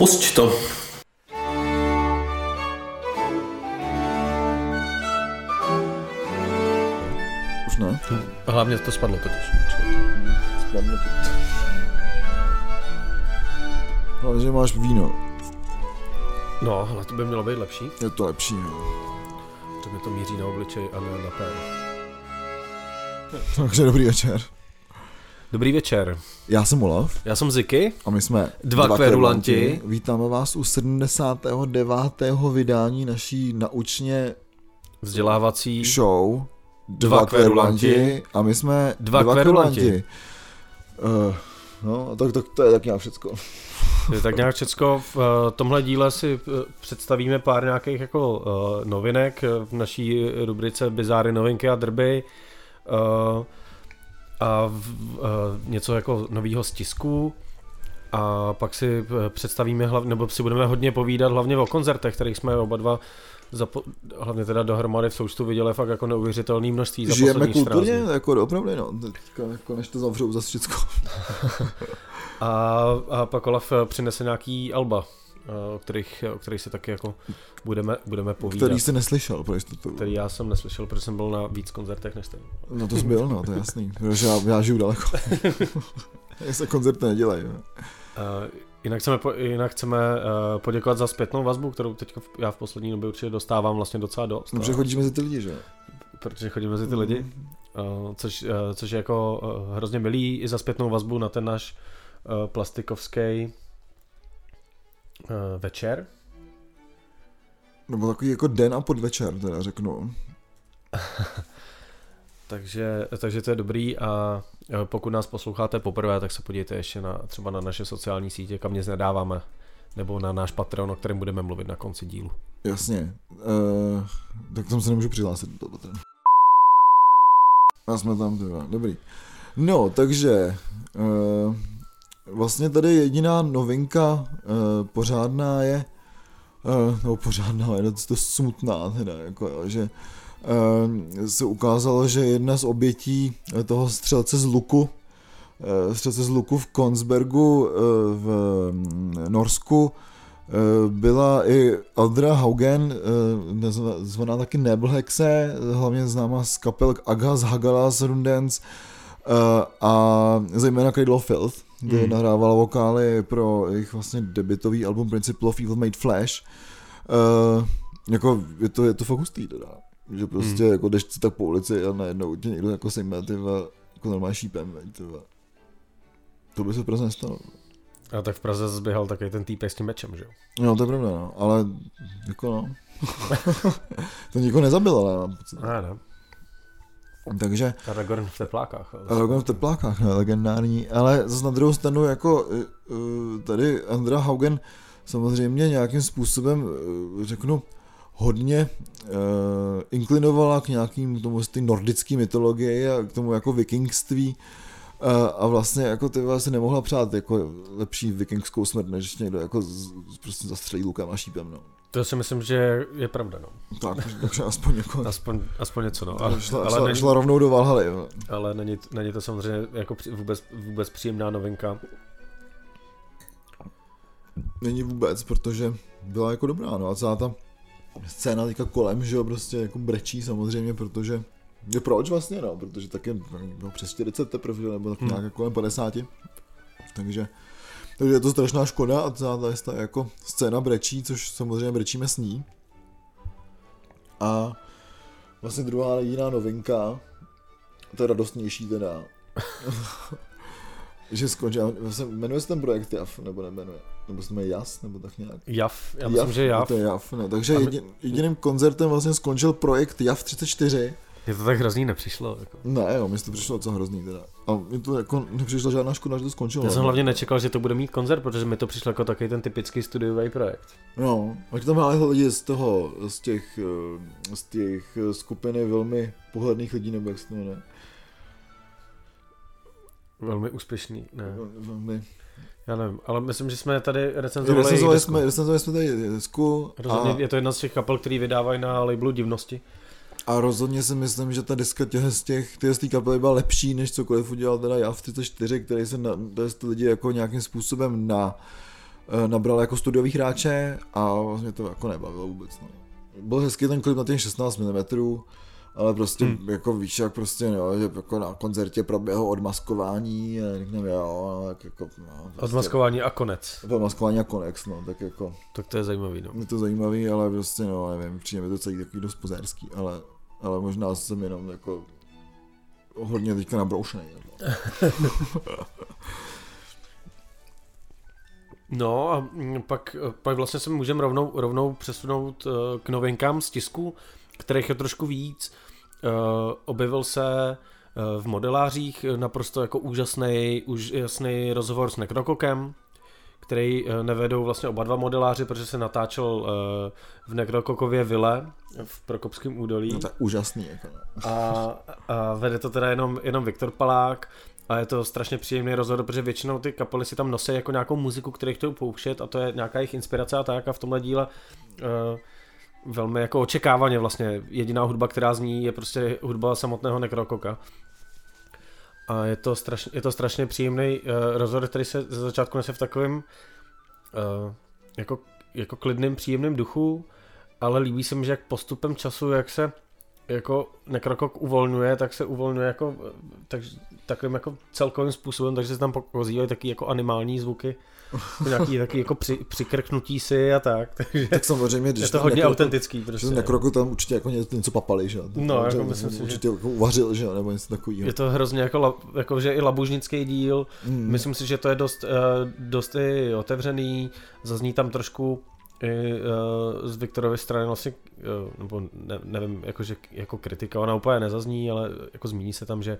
Pusť to. Už ne? Hlavně to spadlo totiž. Spadne to. Hlavně, že máš víno. No, ale to by mělo být lepší, Je to lepší, jo. že mi to míří na obličej a ne na péro. Takže dobrý večer. Dobrý večer, Já jsem Olaf já jsem Ziky. a my jsme Dva kverulanti. Vítáme vás u 79. vydání naší naučně Vzdělávací show Dva kverulanti. a my jsme Dva kverulanti. Uh, no, tak, tak to je tak nějak všecko. Tak nějak všecko v eh, tomhle díle si eh, představíme pár nějakých jako novinek v naší rubrice Bizáry, novinky a drby eh, a v- eh, něco jako novýho z tisku a pak si eh, představíme, hlav, nebo si budeme hodně povídat hlavně o koncertech, kterých jsme oba dva zapo- hlavně teda dohromady v součtu viděli fakt jako neuvěřitelné množství za Žijeme poslední 14 kulturně, dní. jako opravdu, no. Teďka, jako než to zavřou zase všecko. A, a pak Olaf přinese nějaký alba, o kterých, o kterých si taky jako budeme, budeme povídat. Který jsi neslyšel pro jistotu. který já jsem neslyšel, protože jsem byl na víc koncertech než ten. No to jsi byl, no, to je jasný. Protože já, já žiju daleko. Jak se koncerty nedělají. No. Uh, jinak chceme, jinak chceme uh, poděkovat za zpětnou vazbu, kterou teď já v poslední době určitě dostávám vlastně docela dost. No, protože chodíš mezi ty lidi, že protože chodím mezi ty lidi, uh, což, uh, což je jako uh, hrozně milý i za zpětnou vazbu na ten náš uh, plastikovský večer. Nebo takový jako den a podvečer, teda řeknu. Takže, takže to je dobrý a eh, pokud nás posloucháte poprvé, tak se podívejte ještě na, třeba na naše sociální sítě, kam nic nedáváme, nebo na náš Patreon, o kterém budeme mluvit na konci dílu. Jasně. Uh, tak tam se nemůžu přihlásit. do toho teda. A jsme tam, teda. Dobrý. No, takže uh, vlastně tady jediná novinka uh, pořádná je, uh, nebo pořádná, je to smutná teda, jako jo, že uh, se ukázalo, že jedna z obětí toho střelce z luku, uh, střelce z luku v Konsbergu uh, v mm, Norsku, byla i Aldra Haugen, zvaná taky Nebelhexe, hlavně známá z kapel Agas, Hagalas, Rundens a zejména Cradle of Filth, kde Mm. nahrávala vokály pro jejich vlastně debitový album Principle of Evil Made Flash. Eh, jako je to, je to fakt hustý teda. Že prostě Mm. jako jdeš si tak po ulici a najednou tě někdo jako sejme ty vole, jako normálně šípem, veď, ty vole. To by se prostě nestalo. A tak v Praze zběhal taky ten týpek s tím mečem, že jo? No, to je pravda, no. ale jako no. to nikoho nezabil, ale mám pocit. Ne, ne. Takže Aragorn v teplákách. ale- Aragorn v teplákách, ne, legendární, ale zase na druhou stranu jako eh, eh, tady Andra Haugen samozřejmě nějakým způsobem, eh, řeknu, hodně uh, inklinovala k nějakým tomu té nordické mytologii a k tomu jako vikingství uh, a vlastně jako ty si nemohla přát jako lepší vikingskou smrt, než někdo jako z, prostě zastřelí lukem a šípem, no. To si myslím, že je pravda, no. Tak, takže aspoň jako... Aspoň, aspoň něco, no. Ale šla, ale, šla, není, šla rovnou do Valhaly. jo. ale není, není, to samozřejmě jako vůbec, vůbec příjemná novinka. Není vůbec, protože byla jako dobrá, no a celá ta scéna teďka kolem, že jo, prostě jako brečí samozřejmě, protože je proč vlastně, no, protože taky no, přes 40 teprve, nebo tak Hmm. nějak kolem 50. Takže, takže je to strašná škoda a celá ta, ta jako scéna brečí, což samozřejmě brečíme s ní. A vlastně druhá jediná novinka, to je radostnější teda, že skončil, vlastně jmenuje se ten projekt JAF, nebo nemenuje, nebo se jmenuje JAS, nebo tak nějak. Jav, já myslím, že Jav. To je JAF, no, takže jedin, jediným koncertem vlastně skončil projekt JAF 34. Mně to tak hrozný nepřišlo. Jako. Ne, jo, mi to přišlo docela hrozný teda. A mi to jako nepřišla žádná škoda, že to skončilo. Já jsem hlavně nečekal, že to bude mít koncert, protože mi to přišlo jako takový ten typický studiový projekt. No, ať tam máme lidi z toho, z těch, eh, z těch eh, skupiny velmi pohledných lidí, nebo jak se to jmenuje. Velmi úspěšný, ne, Velmi... já nevím, ale myslím, že jsme tady recenzovali Recenzovali jsme, recenzovali jsme tady desku Rozhodně a, je to jedna z těch kapel, který vydávají na labelu Divnosti. A rozhodně si myslím, že ta deska těch z těch, těch z té kapely byla lepší, než cokoliv udělal teda JAV 34, který se na, to jest lidi jako nějakým způsobem na nabral jako studiový hráče a vlastně to jako nebavilo vůbec. No. Byl hezký ten klip na těch 16 mm, ale prostě hmm. jako víš, jak prostě, no, že jako na koncertě proběhlo odmaskování a řekneme, jo, tak jako, no, prostě, Odmaskování a konec. Odmaskování a konec, no, tak jako. Tak to je zajímavý, no. Je to zajímavý, ale prostě, no, nevím, přijde mi to celý takový dost pozérský, ale, ale možná jsem jenom jako hodně teďka nabroušený. No a pak, pak vlastně se můžeme rovnou, rovnou přesunout eh, k novinkám z tisku, kterých je trošku víc. Eh, objevil se eh, v modelářích naprosto jako úžasný, úžasný rozhovor s Nekrokokem, který nevedou vlastně oba dva modeláři, protože se natáčel v Nekrokokově vile v Prokopském údolí. No to je úžasný. Jako. A, a vede to teda jenom, jenom Viktor Palák a je to strašně příjemný rozhovor, protože většinou ty kapely si tam nosí jako nějakou muziku, kterou chtějí pouštět a to je nějaká jejich inspirace a tak a v tomhle díle uh, velmi jako očekávaně vlastně jediná hudba, která zní je prostě hudba samotného Nekrokoka. A je to strašně, je to strašně příjemný uh, rozhovor, který se ze začátku nese v takovém uh, jako, jako klidným, příjemným duchu, ale líbí se mi, že jak postupem času, jak se jako Nekrokok uvolňuje, tak se uvolňuje jako tak, takovým jako celkovým způsobem, takže se tam ozývají taky jako animální zvuky, nějaký taky jako při, přikrknutí si a tak. Takže tak samozřejmě, když je to hodně nekroku, autentický. Prostě. Nekroku tam určitě jako něco, papali, že? No, jako myslím si, určitě že... jako uvařil, že? Nebo něco takového. Je to hrozně jako, jako že i labužnický díl. Hmm. Myslím si, že to je dost, uh, dost i otevřený, zazní tam trošku i uh, z Viktorovy strany vlastně, uh, nebo ne, nevím, jakože, jako kritika, ona úplně nezazní, ale jako zmíní se tam, že,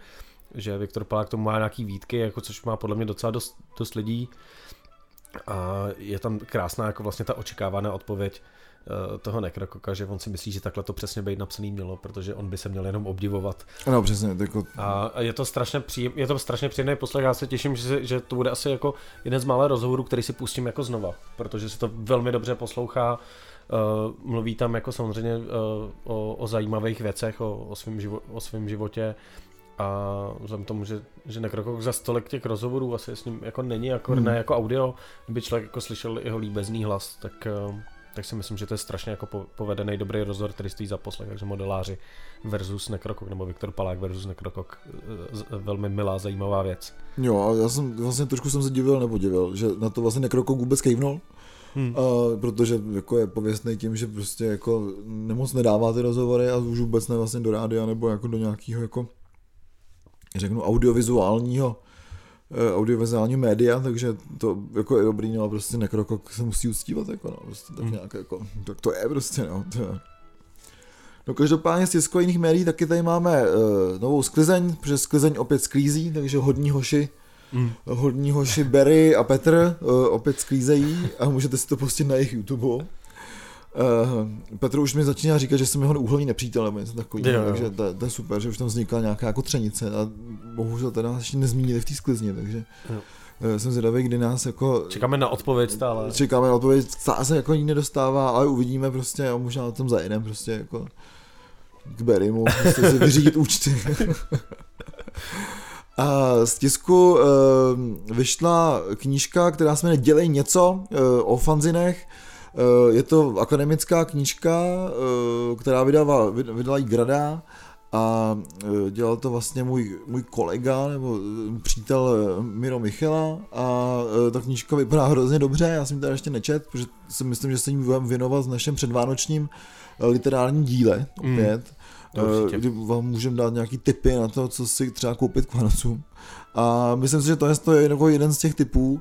že Viktor Palák tomu má nějaký výtky, jako což má podle mě docela dost, dost lidí. A je tam krásná jako vlastně ta očekávaná odpověď Eh, toho Nekrokoka, že on si myslí, že takhle to přesně být napsaný mělo, protože on by se měl jenom obdivovat. No přesně. Jako... A je to strašně příjem, je to strašně příjemný poslech, já se těším, že, že to bude asi jako jeden z mále rozhovorů, který si pustím jako znova, protože se to velmi dobře poslouchá, Uh, mluví tam jako samozřejmě uh, o, o zajímavých věcech, o, o, svém živo, o svém životě a vzhledem tomu, že, že Nekrokok za stolek těch rozhovorů asi s ním jako není, jako, hmm. ne jako audio, kdyby člověk jako slyšel jeho líbezný hlas, tak uh, tak si myslím, že to je strašně jako povedený dobrý rozhor, který stojí za poslech, takže modeláři versus Nekrokok, nebo Viktor Palák versus Nekrokok, e, velmi milá, zajímavá věc. Jo, a já jsem vlastně trošku jsem se divil nebo divil, že na to vlastně Nekrokok vůbec kejvnul, Hmm. A, protože jako je pověstný tím, že prostě jako nemoc nedává ty rozhovory a už vůbec ne vlastně do rádia nebo jako do nějakého jako řeknu audiovizuálního Eh, audiovizuální média, takže to jako je dobrý, no a prostě nekrokok se musí uctívat, jako no, prostě tak hmm. nějak jako, tak to je prostě, no. To No každopádně z tiskových médií taky tady máme uh, novou sklizeň, protože sklizeň opět sklízí, takže hodní hoši, mm. hodní hoši Berry a Petr uh, opět sklízejí a můžete si to pustit na jejich YouTube. Uh, Petr už mi začíná říkat, že jsem jeho úhlavní nepřítel nebo něco takového, takže to, to, je super, že už tam vznikla nějaká jako třenice a bohužel teda ještě nezmínili v té sklizně, takže jo. Uh, jsem zvědavý, kdy nás jako... Čekáme na odpověď stále. Čekáme na odpověď, stále se jako ní nedostává, ale uvidíme prostě a možná o tom zajedeme prostě jako k Berimu, prostě si vyřídit účty. A z tisku uh, vyšla knížka, která se jmenuje Dělej něco uh, o fanzinech, je to akademická knížka, eh, která vydává, vydala jí Grada a eh, dělal to vlastně můj, můj kolega nebo přítel Miro Michela a ta knížka vypadá hrozně dobře, já jsem ji tady ještě nečet, protože si myslím, že se ním budeme věnovat v našem předvánočním literárním díle opět. Mm. Kdy vám můžeme dát nějaký tipy na to, co si třeba koupit k Vánocům. A myslím si, že to je, jako jeden z těch typů,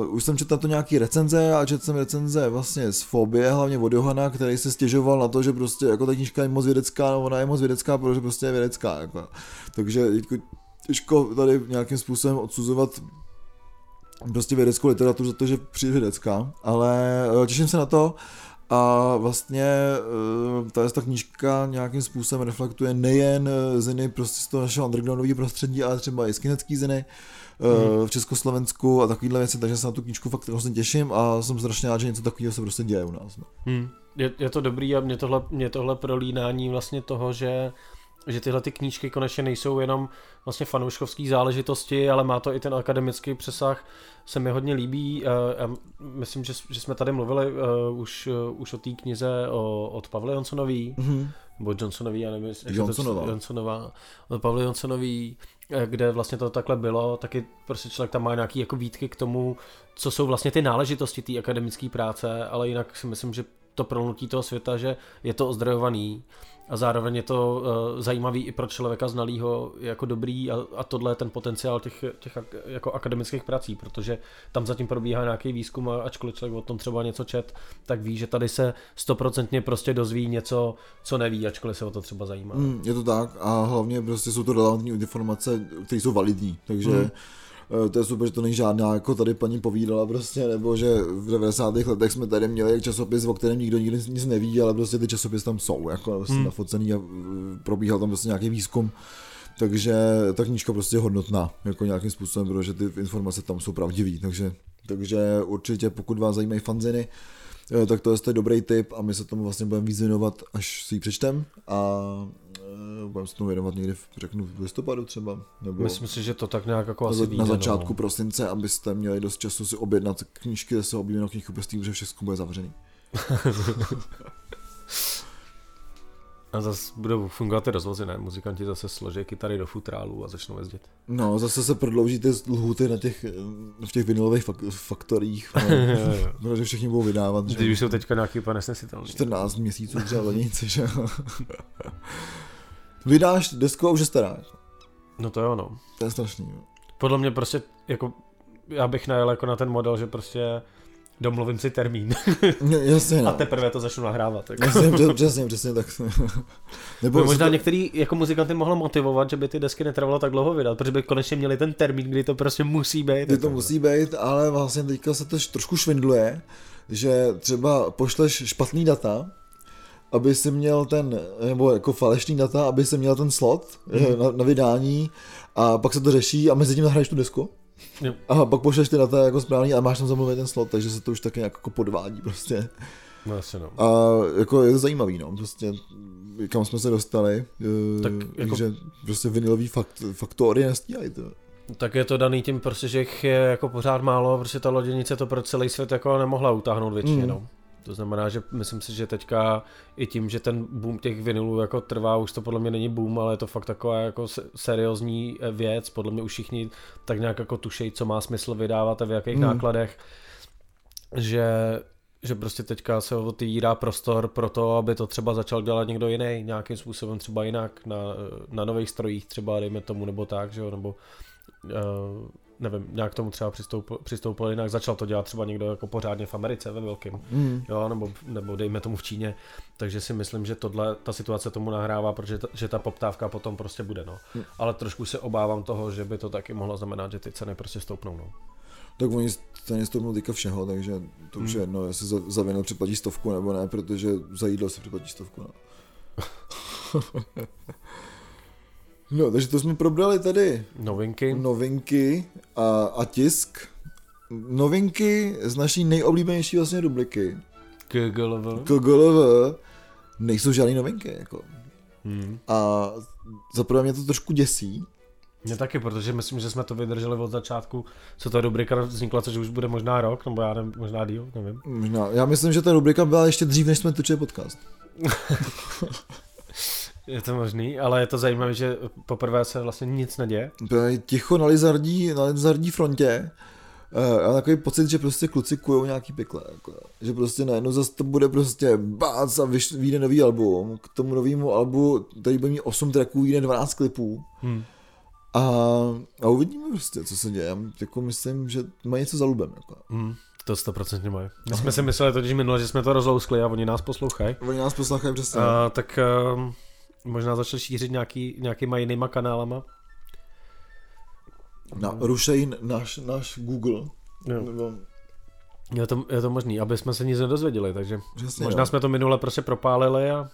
Uh, už jsem četl to nějaký recenze a četl jsem recenze vlastně z Fobie, hlavně od Johana, který se stěžoval na to, že prostě jako ta knížka je moc vědecká, no ona je moc vědecká, protože prostě je vědecká. Jako. Takže těžko tady nějakým způsobem odsuzovat prostě vědeckou literaturu za to, že přijde vědecká, ale uh, těším se na to a vlastně uh, ta, ta knížka nějakým způsobem reflektuje nejen ziny prostě z toho našeho undergroundového prostředí, ale třeba i skinecký ziny, hmm. v Československu a takovýhle věci, takže se na tu knížku fakt hrozně těším a jsem strašně rád, že něco takového se prostě děje u nás. No. Hmm. Je, je, to dobrý a mě tohle, mě tohle prolínání vlastně toho, že že tyhle ty knížky konečně nejsou jenom vlastně fanouškovský záležitosti, ale má to i ten akademický přesah, se mi hodně líbí. Uh, myslím, že, že jsme tady mluvili uh, už, uh, už o té knize o, od Pavle Jonsonový, mm-hmm. nebo Johnsonový, já nevím, jestli Johnsonová. To, Johnsonová, od Pavle Jonsonový, kde vlastně to takhle bylo, taky prostě člověk tam má nějaký jako výtky k tomu, co jsou vlastně ty náležitosti té akademické práce, ale jinak si myslím, že to prolnutí toho světa, že je to ozdrojovaný a zároveň je to uh, zajímavý i pro člověka znalýho jako dobrý a, a tohle je ten potenciál těch, těch jako akademických prací, protože tam zatím probíhá nějaký výzkum a ačkoliv člověk o tom třeba něco čet, tak ví, že tady se stoprocentně prostě dozví něco, co neví, ačkoliv se o to třeba zajímá. Mm, je to tak a hlavně prostě jsou to relevantní informace, které jsou validní, takže mm to je super, že to není žádná, jako tady paní povídala prostě, nebo že v 90. letech jsme tady měli časopis, o kterém nikdo nikdy nic neví, ale prostě ty časopisy tam jsou, jako prostě hmm. nafocený a eh, probíhal tam prostě nějaký výzkum. Takže ta knížka prostě je hodnotná, jako nějakým způsobem, protože ty informace tam jsou pravdivé, takže, takže určitě pokud vás zajímají fanziny, eh, tak to je dobrý tip a my se tomu vlastně budeme víc věnovat, až si ji přečtem a budeme se tomu věnovat někdy, v, řeknu, v listopadu třeba. Nebo Myslím si, že to tak nějak jako na, asi Na začátku no. prosince, abyste měli dost času si objednat knížky ze svého oblíbeného knihkupectví, protože všechno bude zavřený. A zase budou fungovat ty rozvozy, ne? Muzikanti zase složí kytary do futrálu a začnou jezdit. No, zase se prodlouží ty lhuty na těch, v těch vinylových fak- faktorích, no, protože všichni budou vydávat. Ty už jsou teďka nějaký úplně nesnesitelný. 14 měsíců třeba lenice, že Vydáš desku a už je stará. No to jo, no. To je strašný. Jo. Podle mě prostě, jako, já bych najel jako na ten model, že prostě domluvím si termín. Jasně, no. A teprve to začnu nahrávat. Jako. Jasně, přesně, přesně tak. Nebo no, možná to... některý jako muzikanty mohlo motivovat, že by ty desky netrvalo tak dlouho vydat, protože by konečně měli ten termín, kdy to prostě musí být. Kdy to musí být, ale vlastně teďka se to trošku švindluje, že třeba pošleš špatný data, aby si měl ten, nebo jako falešný data, aby si měl ten slot mm. na, na, vydání a pak se to řeší a mezi tím nahraješ tu desku. Jo. A pak pošleš ty data jako správný a máš tam zamluvit ten slot, takže se to už taky jako podvádí prostě. No asi no. A jako je to zajímavý, no, prostě kam jsme se dostali, eh, tak jako... že prostě vinilový fakt, faktory nestíhají to. Tak je to daný tím prostě, že jich je jako pořád málo, prostě ta loděnice to pro celý svět jako nemohla utáhnout většinou. Mm. To znamená, že myslím si, že teďka i tím, že ten boom těch vinilů jako trvá, už to podle mě není boom, ale je to fakt taková jako seriózní eh, věc, podle mě už všichni tak nějak jako tušejí, co má smysl vydávat a v jakých mm. nákladech, že že prostě teďka se otvírá prostor pro to, aby to třeba začal dělat někdo jiný, nějakým způsobem třeba jinak, na, na nových strojích třeba, dejme tomu, nebo tak, že jo, nebo uh, nevím, nějak tomu třeba přistoupil, přistoupil jinak, začal to dělat třeba někdo jako pořádně v Americe ve velkým, mm. jo, nebo, nebo dejme tomu v Číně, takže si myslím, že tohle, ta situace tomu nahrává, protože ta, že ta poptávka potom prostě bude, no. Mm. Ale trošku se obávám toho, že by to taky mohlo znamenat, že ty ceny prostě stoupnou, no. Tak oni ceny stoupnou teďka všeho, takže to už mm. je jedno, jestli za, za vino stovku nebo ne, protože za jídlo se připlatí stovku, no. No, takže to jsme probrali tady. Novinky. Novinky a, a tisk. Novinky z naší nejoblíbenější vlastně rubriky. KGLV. KGLV nejsou žádné novinky, jako. Hmm. A zaprvé mě to trošku děsí. Mě taky, protože myslím, že jsme to vydrželi od začátku, co ta rubrika vznikla, což už bude možná rok, nebo já nevím, možná díl, nevím. Možná. Já myslím, že ta rubrika byla ještě dřív, než jsme točili podcast. Je to možný, ale je to zajímavé, že poprvé se vlastně nic neděje. Ticho na Lizardí, na Lizardí frontě. Uh, já takový pocit, že prostě kluci kujou nějaký pekle, jako, že prostě najednou zase to bude prostě bác a vyjde nový album, k tomu novému albu, tady bude mít 8 tracků, jde 12 klipů hmm. a, a uvidíme prostě, co se děje, já jako myslím, že má něco za lubem. Jako. Hmm. To 100% mají. My jsme si mysleli totiž minule, že jsme to rozlouskli a oni nás poslouchají. Oni nás poslouchají přesně. Uh, tak uh, Možná začal šířit nějaký, nějakýma jinýma kanálama. Na, rušej náš, náš Google. Jo. Nebo... Je to, je to možný, aby jsme se nic nedozvěděli, takže Přesně, možná jo. jsme to minule prostě propálili a...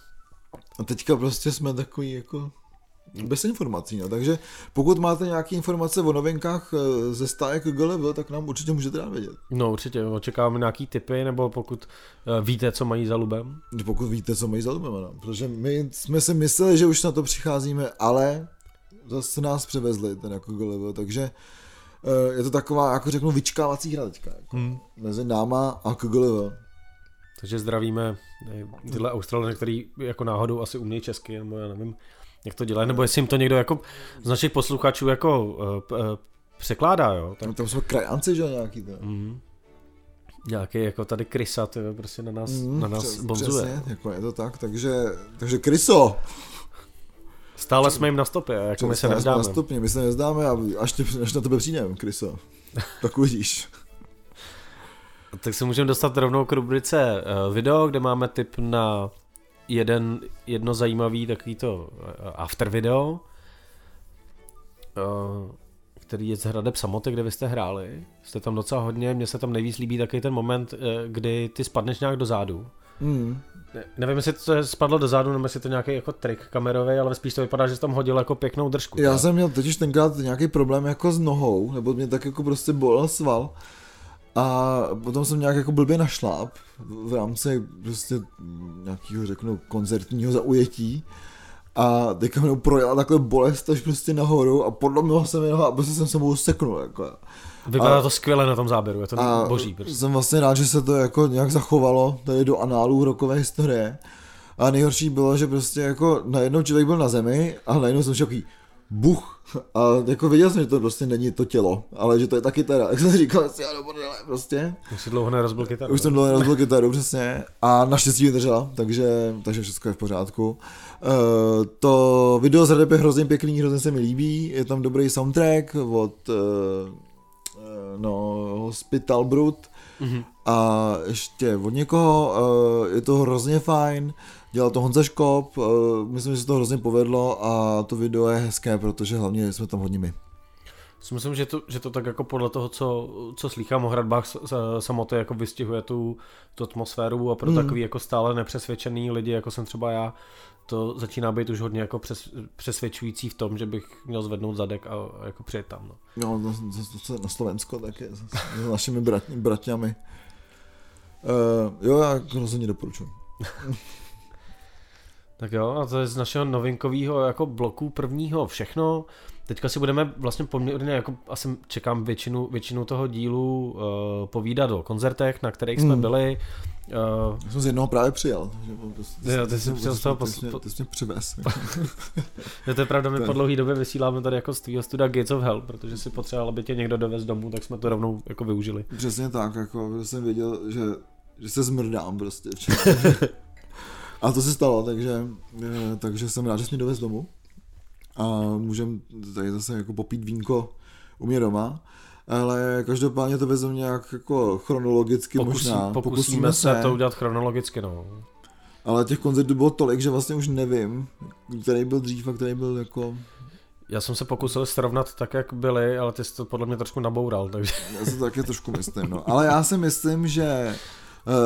A teďka prostě jsme takový jako bez informací. No. Takže pokud máte nějaké informace o novinkách eh, ze stáje GLV, tak nám určitě můžete dát vědět. No určitě, očekáváme nějaký typy, nebo pokud uh, víte, co mají za lubem. Pokud víte, co mají za lubem, no. protože my jsme si mysleli, že už na to přicházíme, ale zase nás převezli ten jako GLV, takže uh, je to taková, jako řeknu, vyčkávací hradečka jako, hmm. mezi náma a KGLV. Takže zdravíme tyhle Australany, který jako náhodou asi umějí česky, nebo já nevím, jak to dělají, nebo jestli jim to někdo jako z našich posluchačů jako uh, uh, překládá, jo. Tak... No, tam jsou krajanci, že nějaký to. Mm. Nějaký jako tady Krysa, to prostě na nás, mm, na nás přes, bonzuje. Přesně, jako je to tak, takže, takže Kryso. Stále jsme jim na stopě, jako my se nevzdáme. Na stopě, my se nevzdáme a až, tě, až na tebe přijdeme, Kryso. tak uvidíš. tak se můžeme dostat rovnou k rubrice uh, video, kde máme tip na jeden, jedno zajímavý takový to eh, after video, eh, který je z Hradeb Samoty, kde vy jste hráli. Jste tam docela hodně, mně se tam nejvíc líbí takový ten moment, eh, kdy ty spadneš nějak do zádu. Mm. Ne, nevím, jestli to spadlo do zádu, nebo jestli to nějaký jako trik kamerový, ale spíš to vypadá, že jsi tam hodil jako pěknou držku. Já tak? jsem měl totiž tenkrát nějaký problém jako s nohou, nebo mě tak jako prostě bolel sval. A potom jsem nějak jako blbě našláp v rámci prostě nějakého, řeknu, koncertního zaujetí. A teďka mnou projela takhle bolest až prostě nahoru a podle mě se mi noha a prostě jsem se mnou seknul. Jako. Vypadá a, to skvěle na tom záběru, je to a boží. Prostě. Jsem vlastně rád, že se to jako nějak zachovalo tady do análů rokové historie. A nejhorší bylo, že prostě jako najednou člověk byl na zemi a najednou jsem šoký buch. A jako viděl jsem, že to prostě není to tělo, ale že to je ta kytara. Jak jsem si říkal, si já do bordele, prostě. Už si dlouho nerozbil kytaru. Už jsem dlouho nerozbil kytaru, přesně. A naštěstí vydržela, takže, takže všechno je v pořádku. Uh, to video z je hrozně pěkný, hrozně se mi líbí. Je tam dobrý soundtrack od uh, no, Hospital Brut. Mm-hmm. A ještě od někoho, uh, je to hrozně fajn. Dělal to Honza Škop, uh, myslím, že se to hrozně povedlo a to video je hezké, protože hlavně jsme tam hodně my. Myslím, že to, že to tak jako podle toho, co, co slýchám o hradbách samotné jako vystihuje tu, tu atmosféru a pro mm. takový jako stále nepřesvědčený lidi, jako jsem třeba já, to začíná být už hodně jako přes, přesvědčující v tom, že bych měl zvednout zadek a, a jako přijet tam. No, no to, to, to, na Slovensko taky, s, našimi brat, braťami. Uh, jo, já rozhodně doporučuji. Tak jo, a to je z našeho novinkového jako bloku prvního všechno. Teďka si budeme vlastně poměrně, jako asi čekám většinu, většinu toho dílu uh, povídat o koncertech, na kterých jsme hmm. byli. Uh, Já jsem z jednoho právě přijel. Ty, jo, ty jsi přijel z toho pos... Ty, ty jsi mě přivez. to je pravda, my po dlouhé době vysíláme tady jako z tvýho studia Gates of Hell, protože si potřeboval, aby tě někdo dovez domů, tak jsme to rovnou jako využili. Přesně tak, jako jsem věděl, že, že se zmrdám prostě. A to se stalo, takže, eh, takže jsem rád, že jsi mě dovez domů. A můžem tady zase jako popít vínko u mě doma. Ale každopádně to vezme nějak jako chronologicky Pokusí, možná. Pokusíme, pokusíme se, se to udělat chronologicky, no. Ale těch koncertů bylo tolik, že vlastně už nevím, který byl dřív a který byl jako... Já jsem se pokusil srovnat tak, jak byly, ale ty jsi to podle mě trošku naboural, takže... Já si to taky trošku myslím, no. Ale já si myslím, že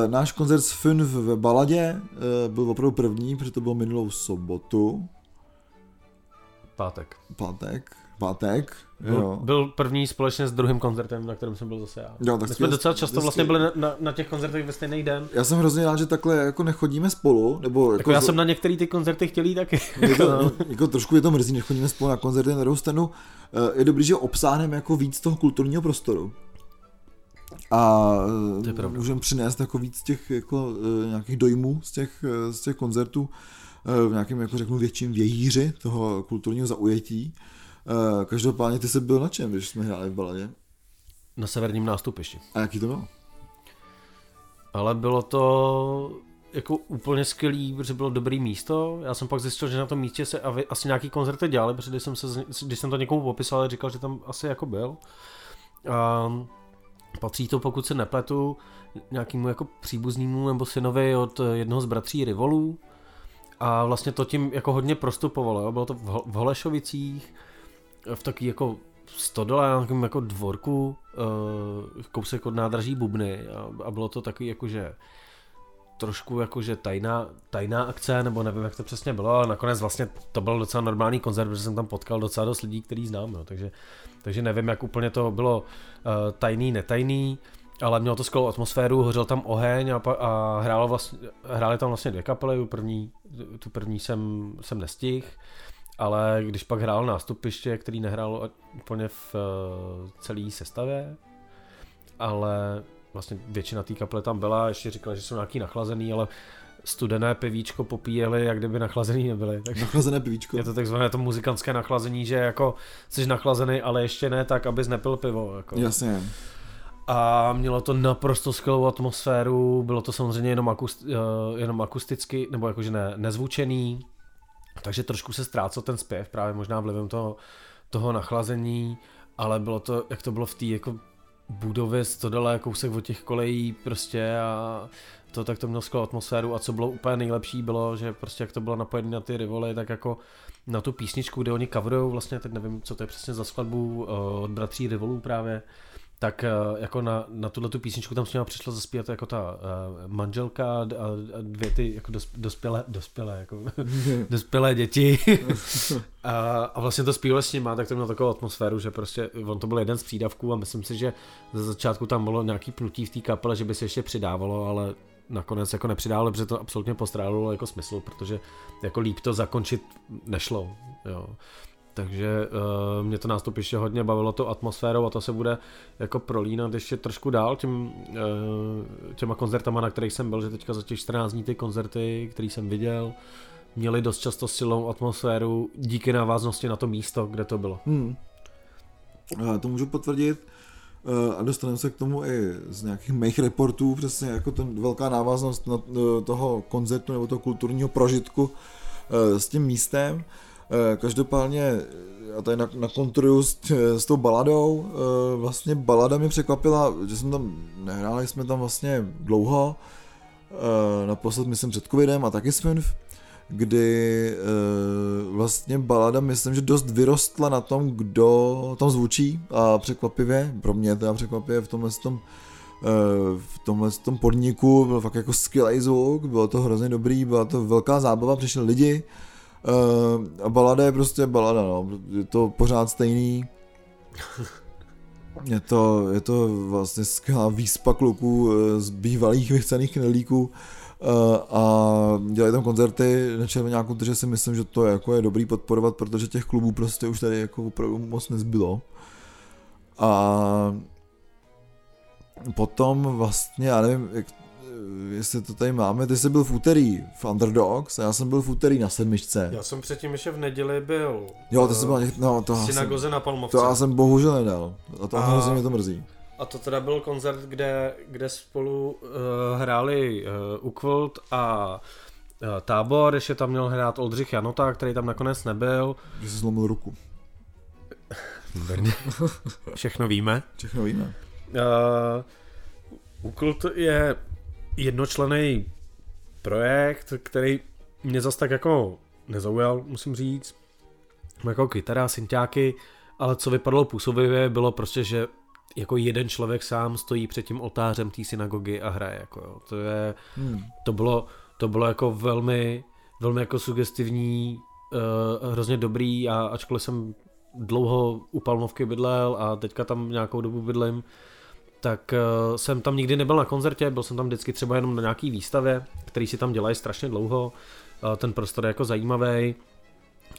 náš koncert s Fun v Baladě uh, byl opravdu první, protože to bylo minulou sobotu. Pátek. Pátek. Pátek. Byl, jo. byl první společně s druhým koncertem, na kterém jsem byl zase já. Jo, tak My jsme docela často vždycky... vlastně byli na, na, na, těch koncertech ve stejný den. Já jsem hrozně rád, že takhle jako nechodíme spolu. Nebo jako, jako já jsem na některé ty koncerty chtěl jít taky. Je to, no. jako trošku je to mrzí, nechodíme spolu na koncerty na druhou stranu. Uh, je dobrý, že obsáhneme jako víc toho kulturního prostoru a můžeme přinést jako víc těch jako, e, nějakých dojmů z těch, e, z těch koncertů e, v nějakém, jako řeknu, větším vějíři toho kulturního zaujetí. Každopádně ty se byl na čem, když jsme hráli v baladě? Na severním nástupišti. A jaký to bylo? Ale bylo to jako úplně skvělý, protože bylo dobrý místo. Já jsem pak zjistil, že na tom místě se asi nějaký koncerty dělali, protože když jsem, se, když jsem to někomu popisal, říkal, že tam asi jako byl. A Patří to, pokud se nepletu, nějakému jako příbuznému nebo synovi od jednoho z bratří Rivolů. A vlastně to tím jako hodně prostupovalo. Jo? Bylo to v Holešovicích, v taký jako stodole, na takovém jako dvorku, uh, kousek od nádraží Bubny a, bylo to takový jako, že trošku jakože tajná, tajná akce, nebo nevím, jak to přesně bylo, ale nakonec vlastně to byl docela normální koncert, protože jsem tam potkal docela dost lidí, který znám, jo, takže, takže nevím, jak úplně to bylo uh, tajný, netajný, ale mělo to skvělou atmosféru, hořel tam oheň a, a hrálo vlastně, hráli tam vlastně dvě kapely, první, tu první jsem, jsem nestihl, ale když pak hrál nástupiště, který nehrál úplně v uh, celé sestavě, ale vlastně většina té kaple tam byla, ještě říkala, že jsou nějaký nachlazený, ale studené pivíčko popíjeli, jak kdyby nachlazený nebyli. Takže Nachlazené pivíčko. Je to takzvané to muzikantské nachlazení, že jako jsi nachlazený, ale ještě ne tak, abys nepil pivo. Jako. Jasně. A mělo to naprosto skvělou atmosféru, bylo to samozřejmě jenom, akust, uh, jenom akusticky, nebo jakože ne, nezvučený, takže trošku se ztrácel ten zpěv, právě možná vlivem toho, toho nachlazení, ale bylo to, jak to bylo v té jako budově Stodole, kousek od těch kolejí prostě a to tak to mělo skvělou atmosféru a co bylo úplně nejlepší bylo, že prostě jak to bylo napojené na ty rivoly, tak jako na tu písničku, kde oni coverujou vlastně, teď nevím, co to je přesně za skladbu uh, od bratří Rivolů právě, tak uh, jako na, na tuhle tu písničku tam s nima přišla zaspívat jako ta uh, manželka a, a dvě ty jako dos, dospělé, dospělé, jako dospělé děti a, a vlastně to zpívali s nima, tak to mělo takovou atmosféru, že prostě on to byl jeden z přídavků a myslím si, že ze začátku tam bylo nějaký pnutí v té kapele, že by se ještě přidávalo, ale nakonec jako nepřidávalo, protože to absolutně postrádalo jako smysl, protože jako líp to zakončit nešlo, jo. Takže uh, mě to nástupiště hodně bavilo to atmosférou a to se bude jako prolínat ještě trošku dál tím, uh, těma koncertama, na kterých jsem byl, že teďka za těch 14 dní ty koncerty, který jsem viděl, měli dost často silnou atmosféru díky návaznosti na to místo, kde to bylo. Hmm. Já to můžu potvrdit uh, a dostaneme se k tomu i z nějakých mých reportů, přesně jako ten velká návaznost na toho koncertu nebo toho kulturního prožitku s tím místem. Eh, každopádně, já tady nakontruju s, s tou baladou, eh, vlastně balada mě překvapila, že jsem tam, nehráli jsme tam vlastně dlouho, eh, naposled myslím před covidem a taky Smith, kdy vlastně balada myslím, že dost vyrostla na tom, kdo tam zvučí a překvapivě, pro mě teda překvapivě v tomhle tom v tomhle tom podniku byl fakt jako skvělý zvuk, bylo to hrozně dobrý, byla to velká zábava, přišli lidi, Uh, balada je prostě balada, no. Je to pořád stejný. Je to, je to vlastně skvělá výspa kluků eh, z bývalých vychcených knedlíků uh, a dělají tam koncerty na Červenáku, takže si myslím, že to je, jako je dobrý podporovat, protože těch klubů prostě už tady jako opravdu moc nezbylo. A potom vlastně, já nevím, jak jestli to tady máme, ty jsi byl v úterý v Underdogs a já jsem byl v úterý na sedmičce. Já jsem předtím ještě v neděli byl. Jo, ty jsi byl něk... no, to synagoze jsem, na Palmovce. To já jsem bohužel nedal. A to a, hrozně mě to mrzí. A to teda byl koncert, kde, kde spolu uh, hráli uh, Ukvult a uh, Tábor, ještě tam měl hrát Oldřich Janota, který tam nakonec nebyl. Že jsi zlomil ruku. Všechno víme. Všechno víme. Uh, Ukult je jednočlený projekt, který mě zas tak jako nezaujal, musím říct. Jako kytara, synťáky, ale co vypadalo působivě, bylo prostě, že jako jeden člověk sám stojí před tím oltářem té synagogy a hraje. Jako jo. To, je, hmm. to, bylo, to bylo jako velmi, velmi jako sugestivní, uh, hrozně dobrý a ačkoliv jsem dlouho u Palmovky bydlel a teďka tam nějakou dobu bydlím, tak uh, jsem tam nikdy nebyl na koncertě, byl jsem tam vždycky třeba jenom na nějaký výstavě, který si tam dělají strašně dlouho. Uh, ten prostor je jako zajímavý.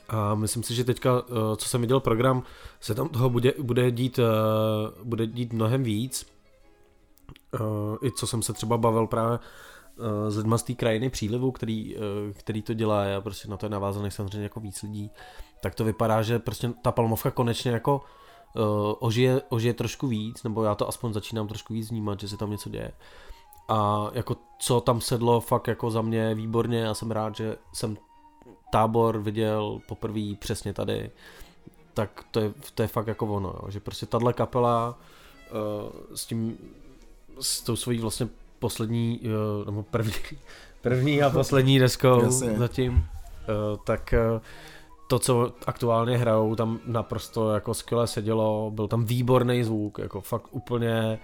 A myslím si, že teďka, uh, co jsem viděl program, se tam toho bude, bude, dít, uh, bude dít mnohem víc. I co jsem se třeba bavil právě s lidma z té krajiny přílivu, který, který to dělá a prostě na to je navázaný samozřejmě jako víc lidí, tak to vypadá, že prostě ta Palmovka konečně jako uh, ožije, ožije trošku víc, nebo já to aspoň začínám trošku víc vnímat, že se tam něco děje. A jako co tam sedlo fakt jako za mě výborně, já jsem rád, že jsem tábor viděl poprvé přesně tady, tak to je, to je fakt jako ono, jo. že prostě tahle kapela uh, s tím, s tou svojí vlastně poslední, uh, nebo první, první a poslední deskou zatím, uh, tak uh, to, co aktuálně hrajou, tam naprosto jako skvěle sedělo, byl tam výborný zvuk, jako fakt úplně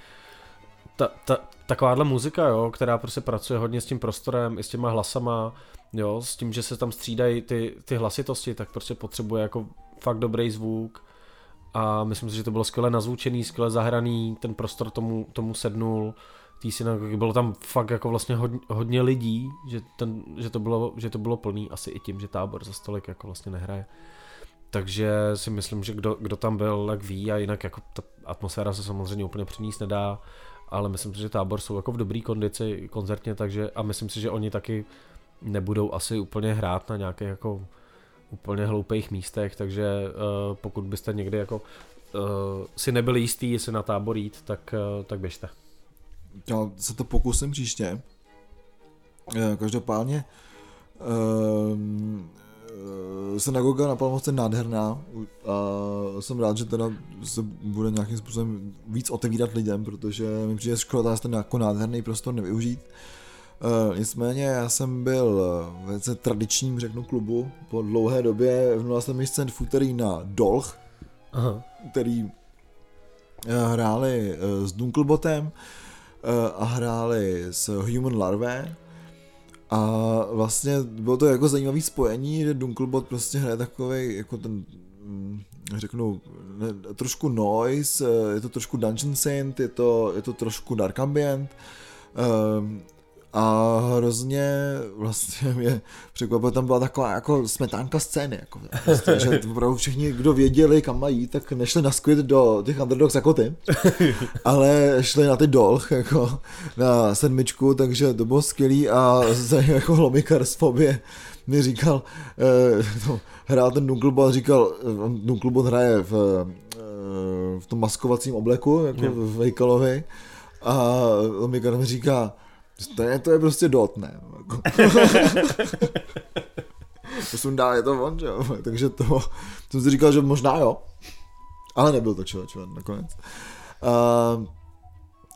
ta, ta, takováhle muzika, jo, která prostě pracuje hodně s tím prostorem, i s těma hlasama, jo, s tím, že se tam střídají ty, ty hlasitosti, tak prostě potřebuje jako fakt dobrý zvuk a myslím si, že to bylo skvěle nazvučený, skvěle zahraný, ten prostor tomu, tomu sednul, tý synagogy, bylo tam fakt jako vlastně hodně, hodně lidí, že, ten, že, to bylo, že to bylo plný, asi i tím, že tábor za stolik jako vlastně nehraje. Takže si myslím, že kdo, kdo tam byl, tak ví a jinak jako ta atmosféra se samozřejmě úplně přenést nedá, ale myslím si, že tábor jsou jako v dobré kondici koncertně, takže a myslím si, že oni taky nebudou asi úplně hrát na nějakých jako úplně hloupých místech, takže uh, pokud byste někdy jako uh, si nebyli jistý, jestli na tábor jít, tak, uh, tak běžte. Já se to pokusím příště. Každopádně um, synagoga na Palmovce je nádherná a jsem rád, že teda se bude nějakým způsobem víc otevírat lidem, protože mi přijde škoda ten jako nádherný prostor nevyužít. Uh, nicméně já jsem byl v velice tradičním, řeknu, klubu po dlouhé době v 0. místce v úterý na Dolch, Aha. který uh, hráli uh, s Dunkelbotem uh, a hráli s Human Larve a vlastně bylo to jako zajímavé spojení, že Dunkelbot prostě hraje takový jako ten mm, řeknu, ne, trošku noise, je to trošku dungeon synth, je to, je to trošku dark ambient, um, a hrozně vlastně mě překvapilo, tam byla taková jako smetánka scény, jako vlastně, že opravdu všichni, kdo věděli, kam mají, tak nešli na squid do těch underdogs jako ty, ale šli na ty dolch, jako na sedmičku, takže to bylo skvělý a jako hlomikar z fobie mi říkal, eh, no, hrál ten Dunkelbot, říkal, Dunkelbot hraje v, eh, v tom maskovacím obleku, jako yeah. v Vejkalovi, a Hlomikar mi říká, to je, to je prostě dot, ne? to sundá, je to on, že jo? Takže to, jsem si říkal, že možná jo. Ale nebyl to člověk, člověk nakonec.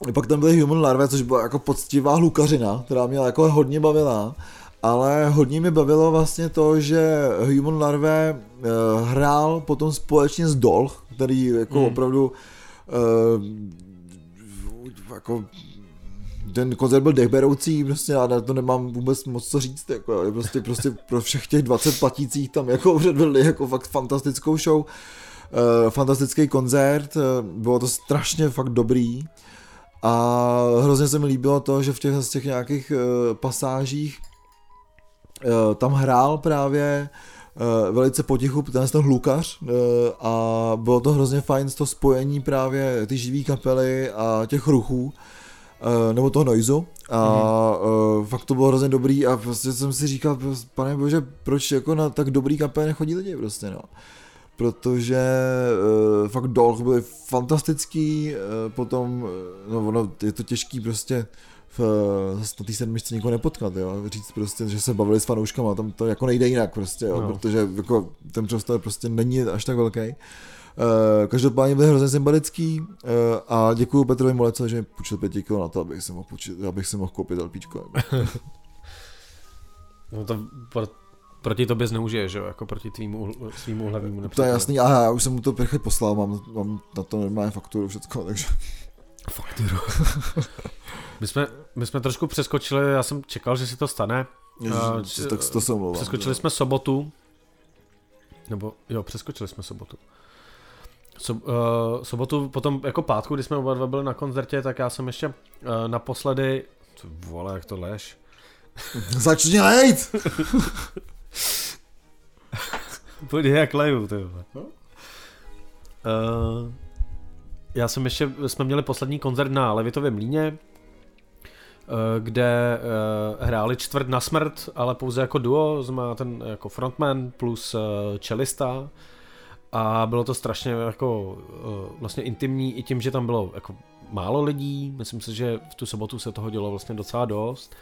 Uh, pak tam byly Human Larve, což byla jako poctivá hlukařina, která mě jako hodně bavila. Ale hodně mi bavilo vlastně to, že Human Larve uh, hrál potom společně s Dolch, který jako hmm. opravdu uh, jako ten koncert byl dechberoucí, prostě já na to nemám vůbec moc co říct, jako, prostě, prostě pro všech těch 20 platících tam jako předvedli jako fakt fantastickou show, uh, fantastický koncert, uh, bylo to strašně fakt dobrý a hrozně se mi líbilo to, že v těch, z těch nějakých uh, pasážích tam hrál právě velice potichu ten ten hlukař a bylo to hrozně fajn toho spojení právě ty živý kapely a těch ruchů, uh, nebo toho noizu a mm. uh, fakt to bylo hrozně dobrý a prostě jsem si říkal, pane bože, proč jako na tak dobrý kapel nechodí lidi prostě no protože uh, fakt Dolch byl fantastický, uh, potom, no ono, je to těžký prostě v, na té sedmičce nikoho nepotkat, jo, říct prostě, že se bavili s fanouškama, tam to jako nejde jinak prostě, jo, no. protože jako ten prostor prostě není až tak velký. Uh, každopádně byl hrozně sympatický uh, a děkuji Petrovi Molece, že mi půjčil pěti kilo na to, abych si mohl, půjčit, abych si mohl koupit LPčko. no to pro, proti tobě zneužije, že jo, jako proti tvýmu, svýmu hlavnímu To je jasný, a já už jsem mu to pěkně poslal, mám, mám na to normálně fakturu všechno, takže... Fakturu. my, jsme, my jsme trošku přeskočili, já jsem čekal, že si to stane. Ježiš, uh, tak to se omlouvám. Přeskočili jsme sobotu, nebo jo, přeskočili jsme sobotu. So, uh, sobotu, potom jako pátku, kdy jsme oba dva byli na koncertě, tak já jsem ještě uh, naposledy, co vole, jak to lež. Začni lejt! Pojď, jak leju, ty vole. Uh, já jsem ještě, jsme měli poslední koncert na Levitově mlíně, kde uh, hráli čtvrt na smrt, ale pouze jako duo, má ten jako frontman plus uh, čelista a bylo to strašně jako uh, vlastně intimní i tím, že tam bylo jako málo lidí, myslím si, že v tu sobotu se toho dělo vlastně docela dost.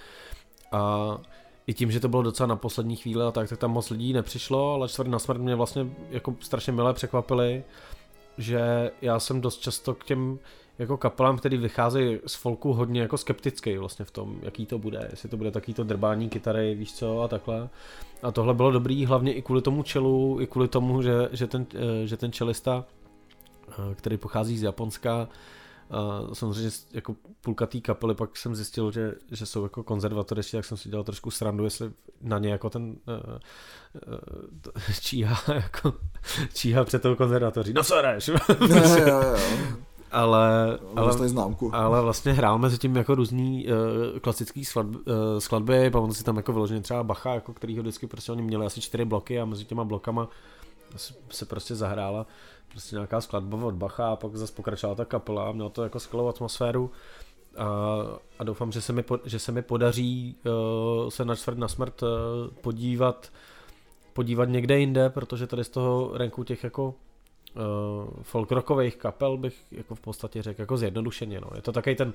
A i tím, že to bylo docela na poslední chvíli a tak, tak tam moc lidí nepřišlo, ale čtvrt na smrt mě vlastně jako strašně milé překvapili, že já jsem dost často k těm jako kapelám, který vycházejí z folku hodně jako skeptický vlastně v tom, jaký to bude, jestli to bude taký to drbání kytary, víš co, a takhle. A tohle bylo dobrý hlavně i kvůli tomu čelu, i kvůli tomu, že, že, ten, eh, že ten čelista, eh, který pochází z Japonska, a samozřejmě jako půlka té kapely pak jsem zjistil, že, že jsou jako konzervatoristi, tak jsem si dělal trošku srandu, jestli na ně jako ten uh, uh, číhá, jako, číhá před tou konzervatoří. No co? Ne, jo, jo. Ale, ale, známku. ale vlastně hrál mezi tím jako různý uh, klasický skladby, uh, skladby, pamatuju si tam jako vyloženě třeba Bacha, jako kterýho vždycky prostě oni měli asi čtyři bloky a mezi těma blokama se prostě zahrála prostě nějaká skladba od Bacha a pak zase pokračovala ta kapela a mělo to jako skvělou atmosféru a, a doufám, že se mi, že se mi podaří uh, se na čtvrt na smrt uh, podívat podívat někde jinde, protože tady z toho renku těch jako uh, folk rockových kapel bych jako v podstatě řekl jako zjednodušeně. No. Je to takový ten,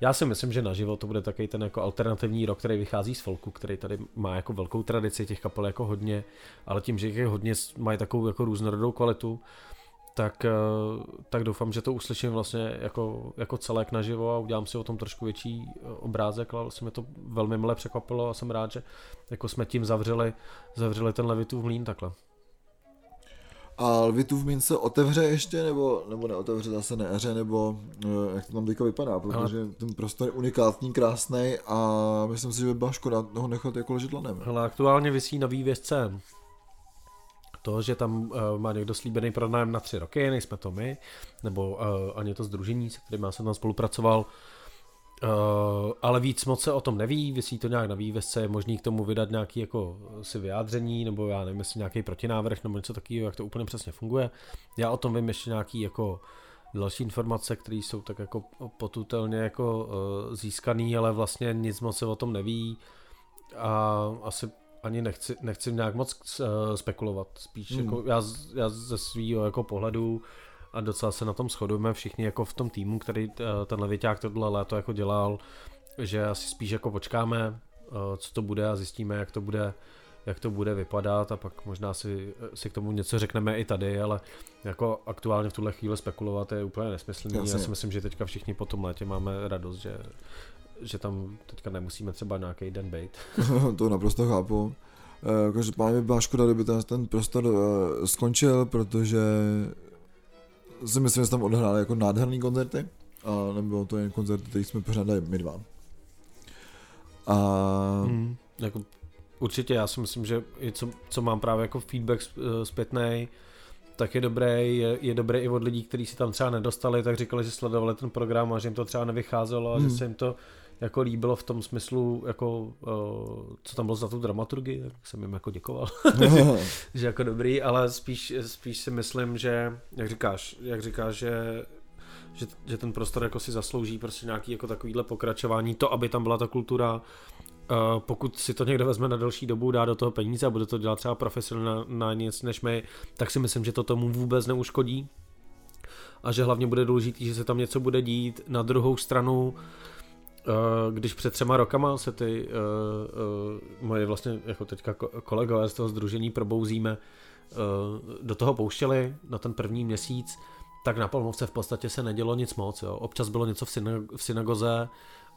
já si myslím, že naživo to bude takový ten jako alternativní rock, který vychází z folku, který tady má jako velkou tradici těch kapel jako hodně, ale tím, že je hodně mají takovou jako různorodou kvalitu, tak, uh, tak doufám, že to uslyším vlastně jako, jako celek naživo a udělám si o tom trošku větší eh, obrázek, ale vlastně mě to velmi milé překvapilo a jsem rád, že jako jsme tím zavřeli, zavřeli ten Levitův mlín takhle. A Lvitův mín se otevře ještě, nebo, nebo neotevře, zase neeře, nebo eh, jak to tam teďka vypadá, protože Ale... ten prostor je unikátní, krásný a myslím si, že by byla škoda ho nechat jako ležet lanem. Hele, aktuálně vysí na vývězce to, že tam uh, má někdo slíbený pronájem na tři roky, nejsme to my, nebo uh, ani to združení, se kterým já jsem tam spolupracoval, Uh, ale víc moc se o tom neví, vysí to nějak na vývesce, je možný k tomu vydat nějaký jako si vyjádření, nebo já nevím, jestli nějaký protinávrh, nebo něco takového, jak to úplně přesně funguje. Já o tom vím ještě nějaký jako další informace, které jsou tak jako potutelně jako uh, získaný, ale vlastně nic moc se o tom neví a asi ani nechci, nechci nějak moc uh, spekulovat, spíš hmm. jako já, já ze svého jako pohledu a docela se na tom shodujeme všichni jako v tom týmu, který uh, tenhle věťák tohle léto jako dělal, že asi spíš jako počkáme, uh, co to bude a zjistíme, jak to bude jak to bude vypadat a pak možná si, si k tomu něco řekneme i tady, ale jako aktuálně v tuhle chvíli spekulovat je úplně nesmyslný. Jasně. Já si myslím, že teďka všichni po tom létě máme radost, že že tam teďka nemusíme třeba nějaký den být. to naprosto chápu. Eh, každopádně by byla škoda, kdyby ten, ten prostor skončil, protože si myslím, že tam odehráli jako nádherný koncerty a nebylo to jen koncerty, který jsme pořádali my dva. A... Hmm, jako, určitě, já si myslím, že i co, co mám právě jako feedback eh, zpětný, tak je dobré, je, je dobré i od lidí, kteří si tam třeba nedostali, tak říkali, že sledovali ten program a že jim to třeba nevycházelo a hmm. že se jim to jako líbilo v tom smyslu, jako, uh, co tam bylo za tu dramaturgii, tak jsem jim jako děkoval, že jako dobrý, ale spíš, spíš si myslím, že, jak říkáš, jak říkáš, že že, že ten prostor jako si zaslouží prostě nějaký jako takovýhle pokračování, to, aby tam byla ta kultura, Uh, pokud si to někdo vezme na delší dobu, dá do toho peníze a bude to dělat třeba profesionálně nic než my, tak si myslím, že to tomu vůbec neuškodí. A že hlavně bude důležitý, že se tam něco bude dít. Na druhou stranu, Eh, když před třema rokama se ty uh, uh, moje vlastně jako teďka kolegové z toho združení probouzíme do toho pouštěli na ten první měsíc, tak na Palmovce v podstatě se nedělo nic moc. Jo. Občas bylo něco v synagoze,